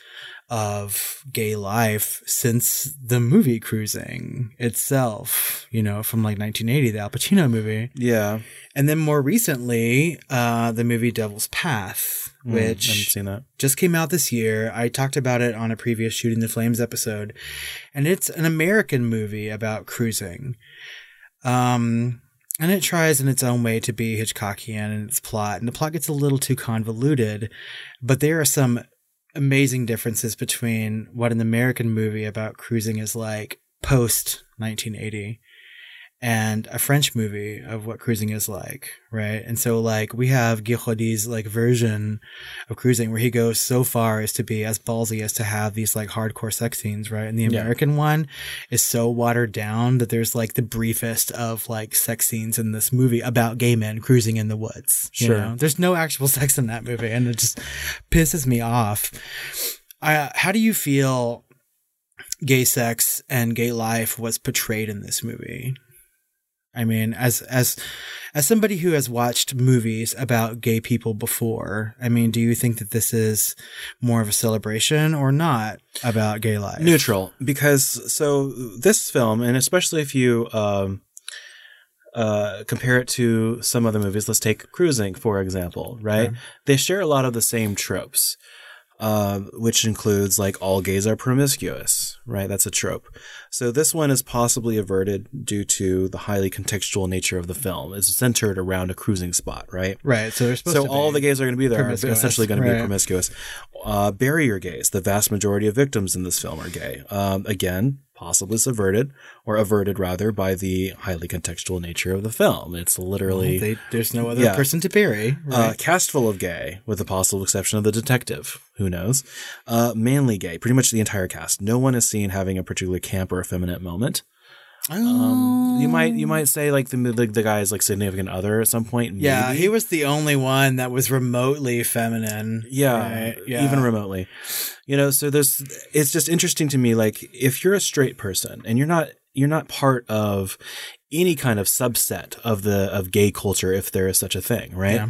of gay life since the movie Cruising itself, you know, from like 1980, the Al Pacino movie. Yeah, And then more recently, uh, the movie Devil's Path, Mm, I which seen that. just came out this year. I talked about it on a previous Shooting the Flames episode, and it's an American movie about cruising. Um, and it tries in its own way to be Hitchcockian in its plot, and the plot gets a little too convoluted, but there are some amazing differences between what an American movie about cruising is like post 1980 and a French movie of what cruising is like, right? And so like we have Guy like version of cruising where he goes so far as to be as ballsy as to have these like hardcore sex scenes, right? And the Yeah. American one is so watered down that there's like the briefest of like sex scenes in this movie about gay men cruising in the woods. you Sure. know? There's no actual sex in that movie and it just pisses me off. Uh, how do you feel gay sex and gay life was portrayed in this movie? I mean, as as as somebody who has watched movies about gay people before, I mean, do you think that this is more of a celebration or not about gay life? Neutral, because so this film, and especially if you um, uh, compare it to some other movies, let's take Cruising for example, right? They share a lot of the same tropes, uh, which includes like all gays are promiscuous, right? That's a trope. So this one is possibly averted due to the highly contextual nature of the film. It's centered around a cruising spot, right? Right. So they're supposed So all the gays are going to be there. Are essentially going to be promiscuous. Uh, bury your gays. The vast majority of victims in this film are gay. Um, again, possibly subverted or averted rather by the highly contextual nature of the film. It's literally They, there's no other Yeah. person to bury. uh, cast full of gay, with the possible exception of the detective. Who knows? Uh, mainly gay. Pretty much the entire cast. No one is seen having a particular camp or effeminate moment. Um, you might you might say like the the, the guy's like significant other at some point. yeah, he was the only one that was remotely feminine. Yeah, Right, yeah. even remotely. You know, so there's it's just interesting to me like if you're a straight person and you're not you're not part of any kind of subset of the of gay culture if there is such a thing, right? Yeah.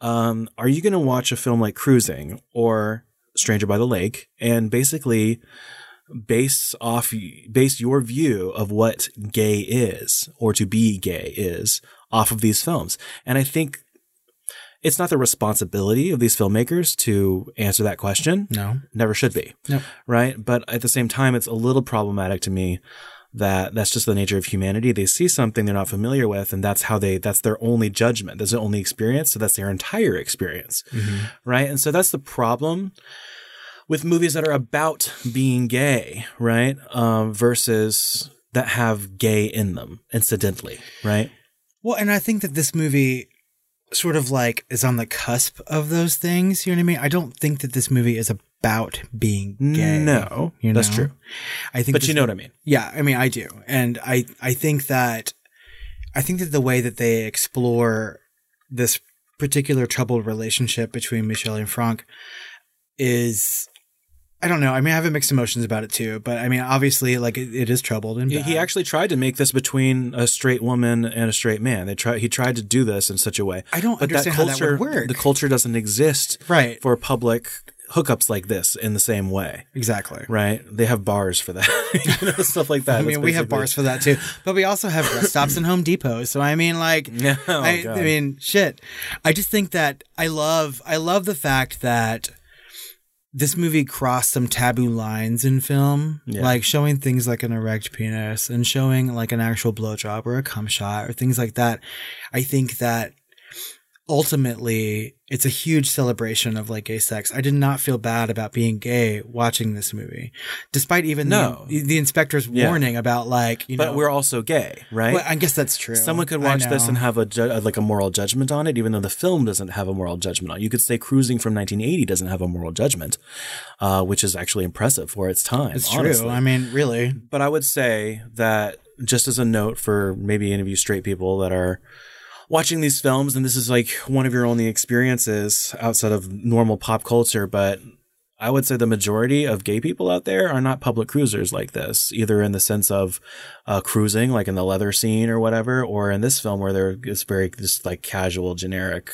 Um are you going to watch a film like Cruising or Stranger by the Lake and basically base off base your view of what gay is or to be gay is off of these films. And I think it's not the responsibility of these filmmakers to answer that question. No. Never should be. No. Right? But at the same time it's a little problematic to me that that's just the nature of humanity. They see something they're not familiar with and that's how they that's their only judgment. That's their only experience, so that's their entire experience. Mm-hmm. Right? And so that's the problem with movies that are about being gay, right? Um, versus that have gay in them incidentally, right? Well, and I think that this movie sort of like is on the cusp of those things. You know what I mean? I don't think that this movie is about being gay. No, you that's true. I think, But you know what I mean. Yeah, I mean, I do, and I I think that I think that the way that they explore this particular troubled relationship between Michel and Franck is. I don't know. I mean, I have mixed emotions about it too, but I mean, obviously, like it, it is troubled and He, bad. he actually tried to make this between a straight woman and a straight man. They try. He tried to do this in such a way. I don't but understand that how that culture, would work. The culture doesn't exist right, for public hookups like this in the same way, exactly. right? They have bars for that, you know, stuff like that. I mean, we have bars for that too, but we also have rest stops and Home Depot. So I mean, like, oh, I, I mean, shit. I just think that I love, I love the fact that this movie crossed some taboo lines in film, Yeah. like showing things like an erect penis and showing like an actual blowjob or a cum shot or things like that. I think that ultimately it's a huge celebration of like gay sex. I did not feel bad about being gay watching this movie, despite even No. the, the inspector's Yeah. warning about like you but know. we're also gay, right? well, I guess that's true. Someone could watch this and have a ju- uh, like a moral judgment on it, even though the film doesn't have a moral judgment on it. You could say Cruising from 1980 doesn't have a moral judgment, uh, which is actually impressive for its time. It's honestly. true. I mean, really. But I would say that just as a note for maybe any of you straight people that are watching these films, and this is like one of your only experiences outside of normal pop culture, but I would say the majority of gay people out there are not public cruisers like this, either in the sense of uh, cruising, like in the leather scene or whatever, or in this film where there is very just like casual, generic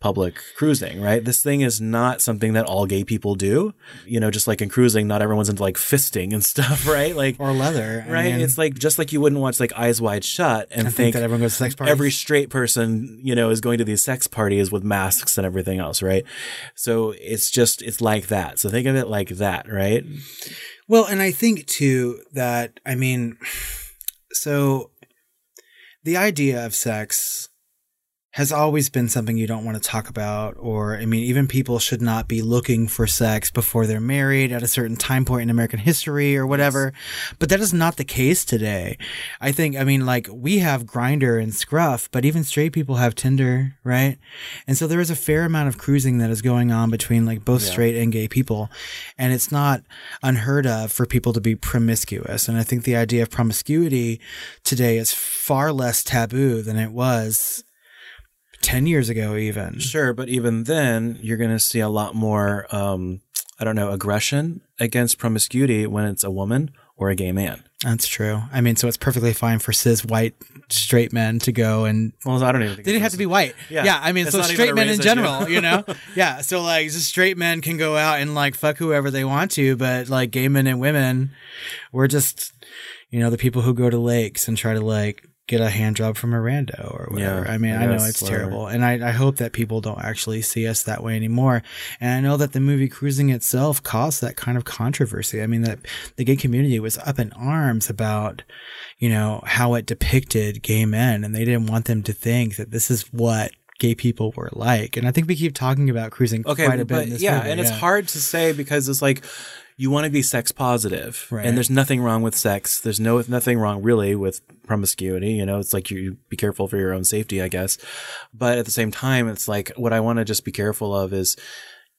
public cruising, right? This thing is not something that all gay people do. You know, just like in cruising, not everyone's into like fisting and stuff, right? Like, Or leather. I right? mean, it's like just like you wouldn't watch like Eyes Wide Shut and think, think that everyone goes to sex parties. every straight person, you know, is going to these sex parties with masks and everything else, right? So it's just it's like that. So think of it like that, right? Well, and I think too that I mean, so the idea of sex has always been something you don't want to talk about or i mean even people should not be looking for sex before they're married at a certain time point in american history or whatever. But that is not the case today. I think i mean like we have Grindr and scruff but even straight people have tinder right? And so there is a fair amount of cruising that is going on between like both straight and gay people and it's not unheard of for people to be promiscuous. And i think the idea of promiscuity today is far less taboo than it was 10 years ago even Sure, but even then, you're going to see a lot more, um, I don't know, aggression against promiscuity when it's a woman or a gay man. that's true i mean so it's perfectly fine for cis white straight men to go and Well, I don't even think they didn't have to be white. Yeah. Yeah, I mean, It's so straight men in general, you know? yeah, so like, just straight men can go out and like fuck whoever they want to, but like gay men and women, we're just, you know, the people who go to lakes and try to like get a hand job from a rando or whatever. Yeah, I mean, I I know it's terrible. And I, I hope that people don't actually see us that way anymore. And I know that the movie Cruising itself caused that kind of controversy. I mean, that the gay community was up in arms about, you know, how it depicted gay men and they didn't want them to think that this is what gay people were like. And I think we keep talking about cruising okay, quite a bit but in this yeah, movie. and it's hard to say because it's like you want to be sex positive, Right. and there's nothing wrong with sex. There's no nothing wrong really with promiscuity. You know, it's like you, you be careful for your own safety, I guess. But at the same time, it's like what I want to just be careful of is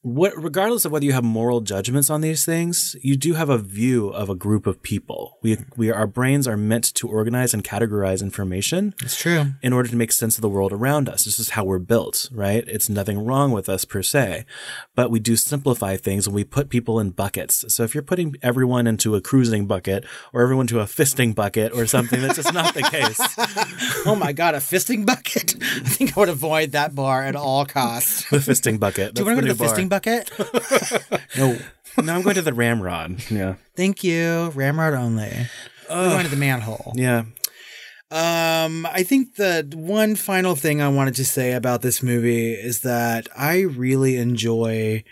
what regardless of whether you have moral judgments on these things, you do have a view of a group of people. We we our brains are meant to organize and categorize information It's true. in order to make sense of the world around us. This is how we're built, right? It's nothing wrong with us per se, but we do simplify things and we put people in buckets. So if you're putting everyone into a cruising bucket or everyone to a fisting bucket or something, that's just not the case. Oh my God, a fisting bucket? I think I would avoid that bar at all costs. The fisting bucket. Do you want to go to the fisting bucket? no. No, I'm going to the ramrod. Yeah. Thank you. Ramrod only. We're going to the manhole. Yeah. Um, I think the one final thing I wanted to say about this movie is that I really enjoy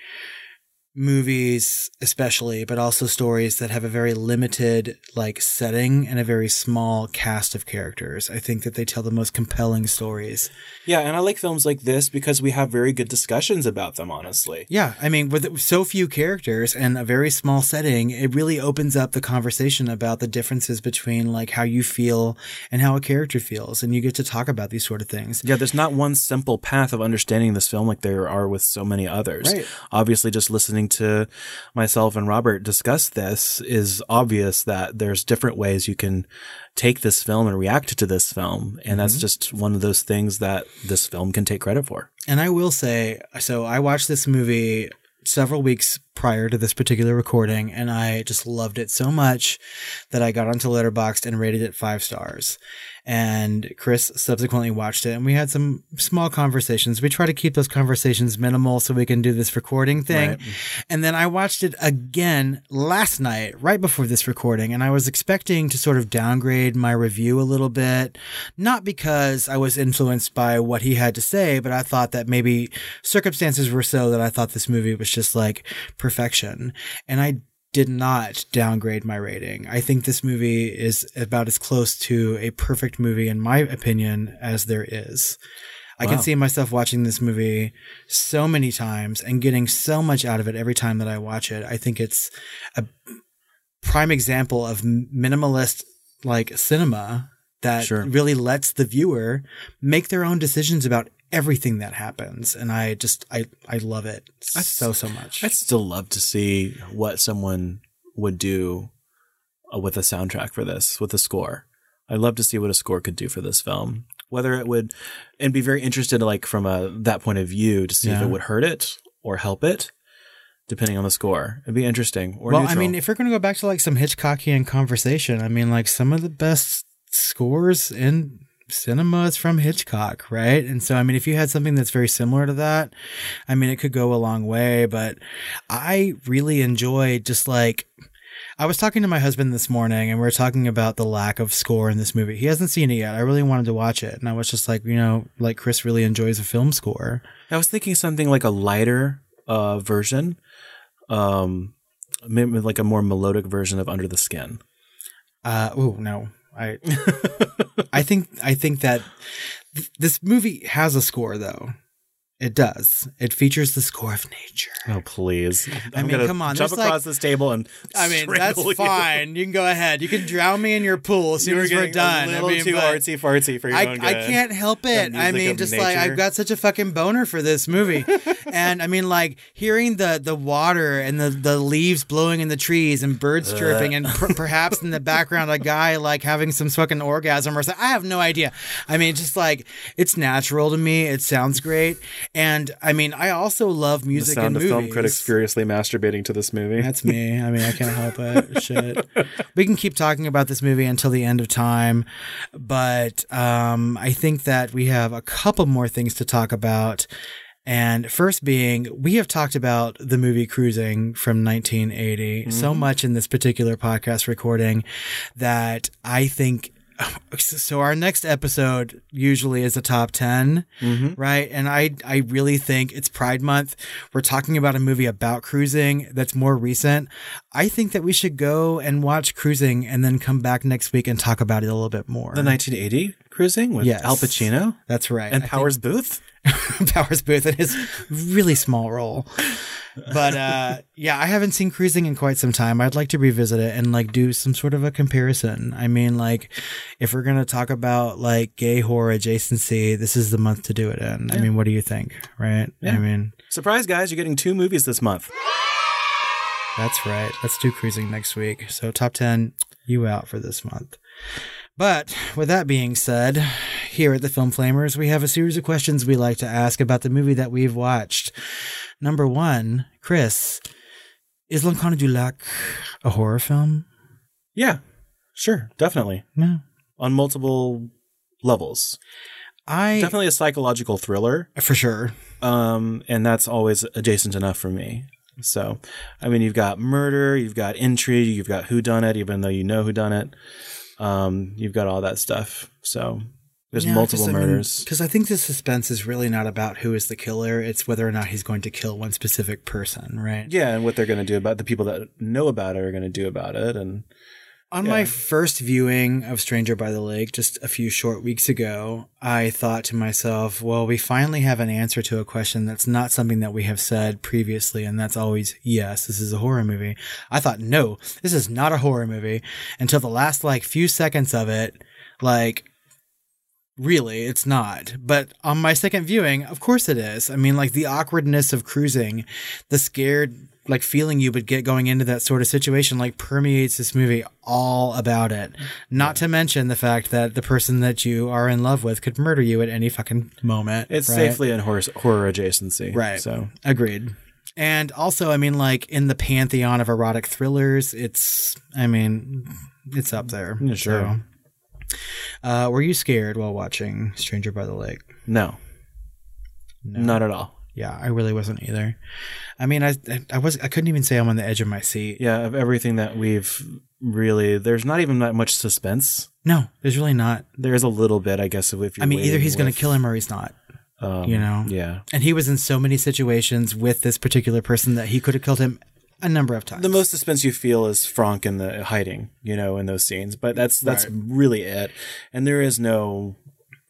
movies especially but also stories that have a very limited like setting and a very small cast of characters i think that they tell the most compelling stories Yeah, and I like films like this because we have very good discussions about them, honestly. yeah i mean with so few characters and a very small setting it really opens up the conversation about the differences between like how you feel and how a character feels and you get to talk about these sort of things Yeah, there's not one simple path of understanding this film like there are with so many others. Right. Obviously, just listening to myself and Robert discuss this is obvious that there's different ways you can take this film and react to this film. And that's mm-hmm. just one of those things that this film can take credit for. And I will say, so I watched this movie several weeks prior to this particular recording, and I just loved it so much that I got onto Letterboxd and rated it five stars. And Chris subsequently watched it, and we had some small conversations. We try to keep those conversations minimal so we can do this recording thing. Right. And then I watched it again last night, right before this recording, and I was expecting to sort of downgrade my review a little bit, not because I was influenced by what he had to say, but I thought that maybe circumstances were so that I thought this movie was just like perfection. And I did not downgrade my rating. I think this movie is about as close to a perfect movie, in my opinion, as there is. I can see myself watching this movie so many times and getting so much out of it every time that I watch it. I think it's a prime example of minimalist like cinema that Sure. really lets the viewer make their own decisions about everything that happens and I just I I love it so so much. I'd still love to see what someone would do uh, with a soundtrack for this, with a score. I'd love to see what a score could do for this film. Whether it would, and be very interested, like from a that point of view, to see if it would hurt it or help it, depending on the score. It'd be interesting. Or well, neutral. I mean, if we're going to go back to like some Hitchcockian conversation, I mean, like some of the best scores in cinema is from Hitchcock, right? And so, I mean, if you had something that's very similar to that, I mean, it could go a long way. But I really enjoy just like. I was talking to my husband this morning and we were talking about the lack of score in this movie. He hasn't seen it yet. I really wanted to watch it. And I was just like, you know, like Chris really enjoys a film score. I was thinking something like a lighter uh, version, um, like a more melodic version of Under the Skin. Uh, oh no, I, I think I think that th- this movie has a score though. It does. It features the score of nature. Oh please! I I'm mean, gonna come on, jump there's, like- across this table and I mean, that's you. fine. You can go ahead. You can drown me in your pool as soon You were as we're done. A I little mean, too artsy fartsy for your I, own I can't help it. I mean, just like. I've got such a fucking boner for this movie, and I mean, like hearing the the water and the the leaves blowing in the trees and birds chirping, and per- perhaps in the background a guy like having some fucking orgasm or something. I have no idea. I mean, just like it's natural to me. It sounds great, and I mean, I also love music. The sound and of movies. film critics furiously masturbating to this movie. That's me. I mean, I can't help it. Shit. We can keep talking about this movie until the end of time, but um, I think that we have a couple more things to talk about. And first being, we have talked about the movie Cruising from 1980 so much in this particular podcast recording that I think. So our next episode usually is a top 10 mm-hmm. right? And I I really think it's Pride Month. We're talking about a movie about cruising that's more recent. I think that we should go and watch Cruising and then come back next week and talk about it a little bit more. the 1980 cruising with Yes. Al Pacino That's right. and I Powers Boothe. Powers Boothe in his really small role. But uh yeah, I haven't seen Cruising in quite some time. I'd like to revisit it and like do some sort of a comparison. I mean, like if we're gonna talk about like gay horror adjacency, this is the month to do it in. I mean, what do you think? Right? I mean Surprise, guys! You're getting two movies this month. That's right. Let's do cruising next week. So top 10, you out for this month. But with that being said, here at the Film Flamers, we have a series of questions we like to ask about the movie that we've watched. Number one, Chris, is L'Inconnu du Lac a horror film? Yeah, sure, definitely No. on multiple levels. I, Definitely a psychological thriller. for sure. um, and that's always adjacent enough for me. So, I mean, you've got murder, you've got intrigue, you've got who done it, even though you know who done it. Um, you've got all that stuff. So there's multiple murders. Because I think the suspense is really not about who is the killer. It's whether or not he's going to kill one specific person, right? yeah, and what they're going to do about the people that know about it are going to do about it, and On Yeah. my first viewing of Stranger by the Lake, just a few short weeks ago, I thought to myself, well, we finally have an answer to a question that's not something that we have said previously, and that's always, yes, this is a horror movie. I thought, no, this is not a horror movie until the last like few seconds of it, like, Really, it's not. But on my second viewing, of course it is. I mean, like the awkwardness of cruising, the scared like feeling you would get going into that sort of situation like permeates this movie all about it. Not to mention the fact that the person that you are in love with could murder you at any fucking moment. it's right? safely in horror, horror adjacency. Right. So Agreed. And also, I mean, like in the pantheon of erotic thrillers, it's, I mean, it's up there. Yeah, sure. So, uh, were you scared while watching Stranger by the Lake? no, not at all. Yeah, I really wasn't either. I mean, I I was I couldn't even say I'm on the edge of my seat. Yeah, of everything that we've really, there's not even that much suspense. No, there's really not. There's a little bit, I guess, if you're I mean, either he's going to kill him or he's not. um, you know? Yeah. And he was in so many situations with this particular person that he could have killed him a number of times. The most suspense you feel is Franck in the hiding, you know, in those scenes. But that's that's Right. really it. And there is no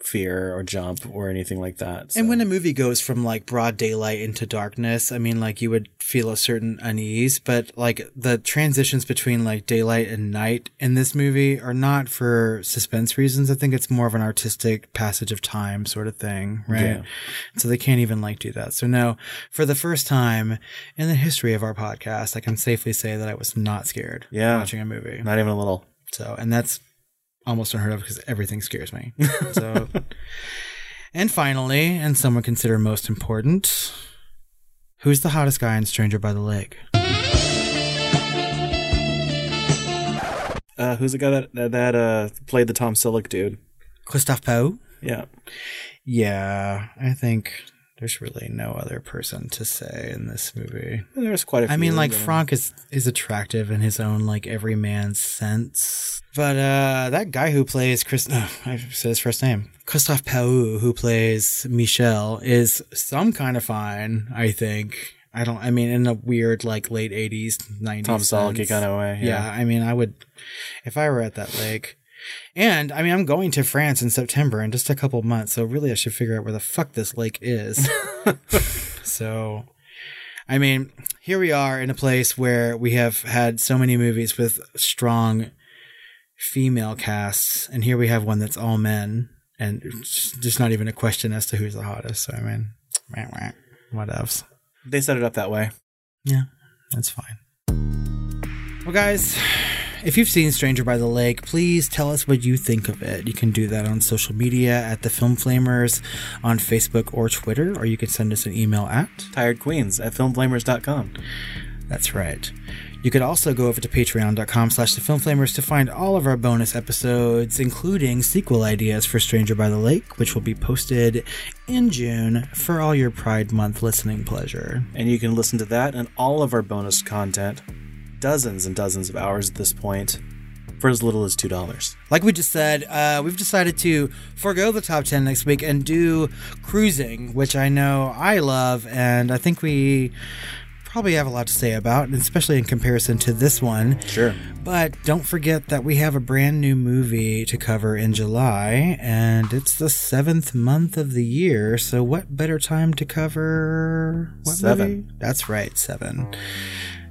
fear or jump or anything like that. And when a movie goes from like broad daylight into darkness, I mean, like you would feel a certain unease, but like the transitions between like daylight and night in this movie are not for suspense reasons. I think it's more of an artistic passage of time sort of thing, right? Yeah. So they can't even like do that. So no, for the first time in the history of our podcast, I can safely say that I was not scared Yeah. watching a movie. not even a little. So, and that's almost unheard of because everything scares me. So, and finally, and some would consider most important, who's the hottest guy in Stranger by the Lake? Uh, who's the guy that that, that uh, played the Tom Selleck dude? Christophe Paou? Yeah, Yeah, I think there's really no other person to say in this movie. there's quite a few. I mean, like Franck is is attractive in his own like everyman sense, but uh that guy who plays Chris, oh, I said his first name, Christophe Paou, who plays Michel, is some kind of fine. I think. I don't. I mean, in a weird like late '80s, '90s. Tom Selleck kind of way. Yeah. Yeah. I mean, I would if I were at that lake. And I mean, I'm going to France in September in just a couple months, so really I should figure out where the fuck this lake is. so, I mean, here we are in a place where we have had so many movies with strong female casts, and here we have one that's all men, and just not even a question as to who's the hottest. So, I mean, what else? They set it up that way. Yeah, that's fine. Well, guys, if you've seen Stranger by the Lake, please tell us what you think of it. You can do that on social media at the Film Flamers on Facebook or Twitter, or you can send us an email at. Tired Queens at filmflamers.com. That's right. You could also go over to patreon.com slash the film flamers to find all of our bonus episodes, including sequel ideas for Stranger by the Lake, which will be posted in June for all your Pride Month listening pleasure. And you can listen to that and all of our bonus content, dozens and dozens of hours at this point, for as little as $2. like we just said, uh, we've decided to forego the top 10 next week and do cruising, which I know I love, and I think we probably have a lot to say about, especially in comparison to this one. Sure. But don't forget that we have a brand new movie to cover in July, and it's the seventh month of the year. So, what better time to cover? What Seven. movie? That's right, seven.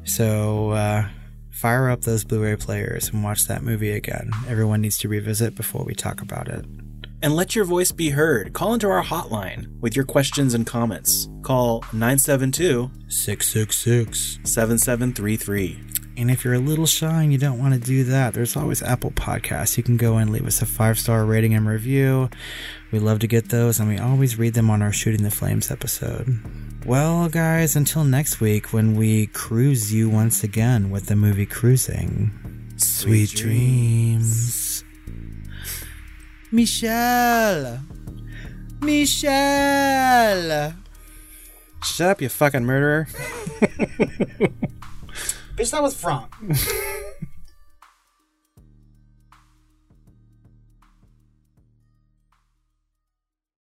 So, uh, fire up those Blu ray players and watch that movie again. Everyone needs to revisit before we talk about it. And let your voice be heard. Call into our hotline with your questions and comments. Call 972 666. 7733. And if you're a little shy and you don't want to do that, there's always Apple Podcasts. You can go and leave us a five star rating and review. We love to get those, and we always read them on our Shooting the Flames episode. Well, guys, until next week when we cruise you once again with the movie Cruising. Sweet, dreams. Michel! Michel! Shut up, you fucking murderer. Bitch, that was Franck.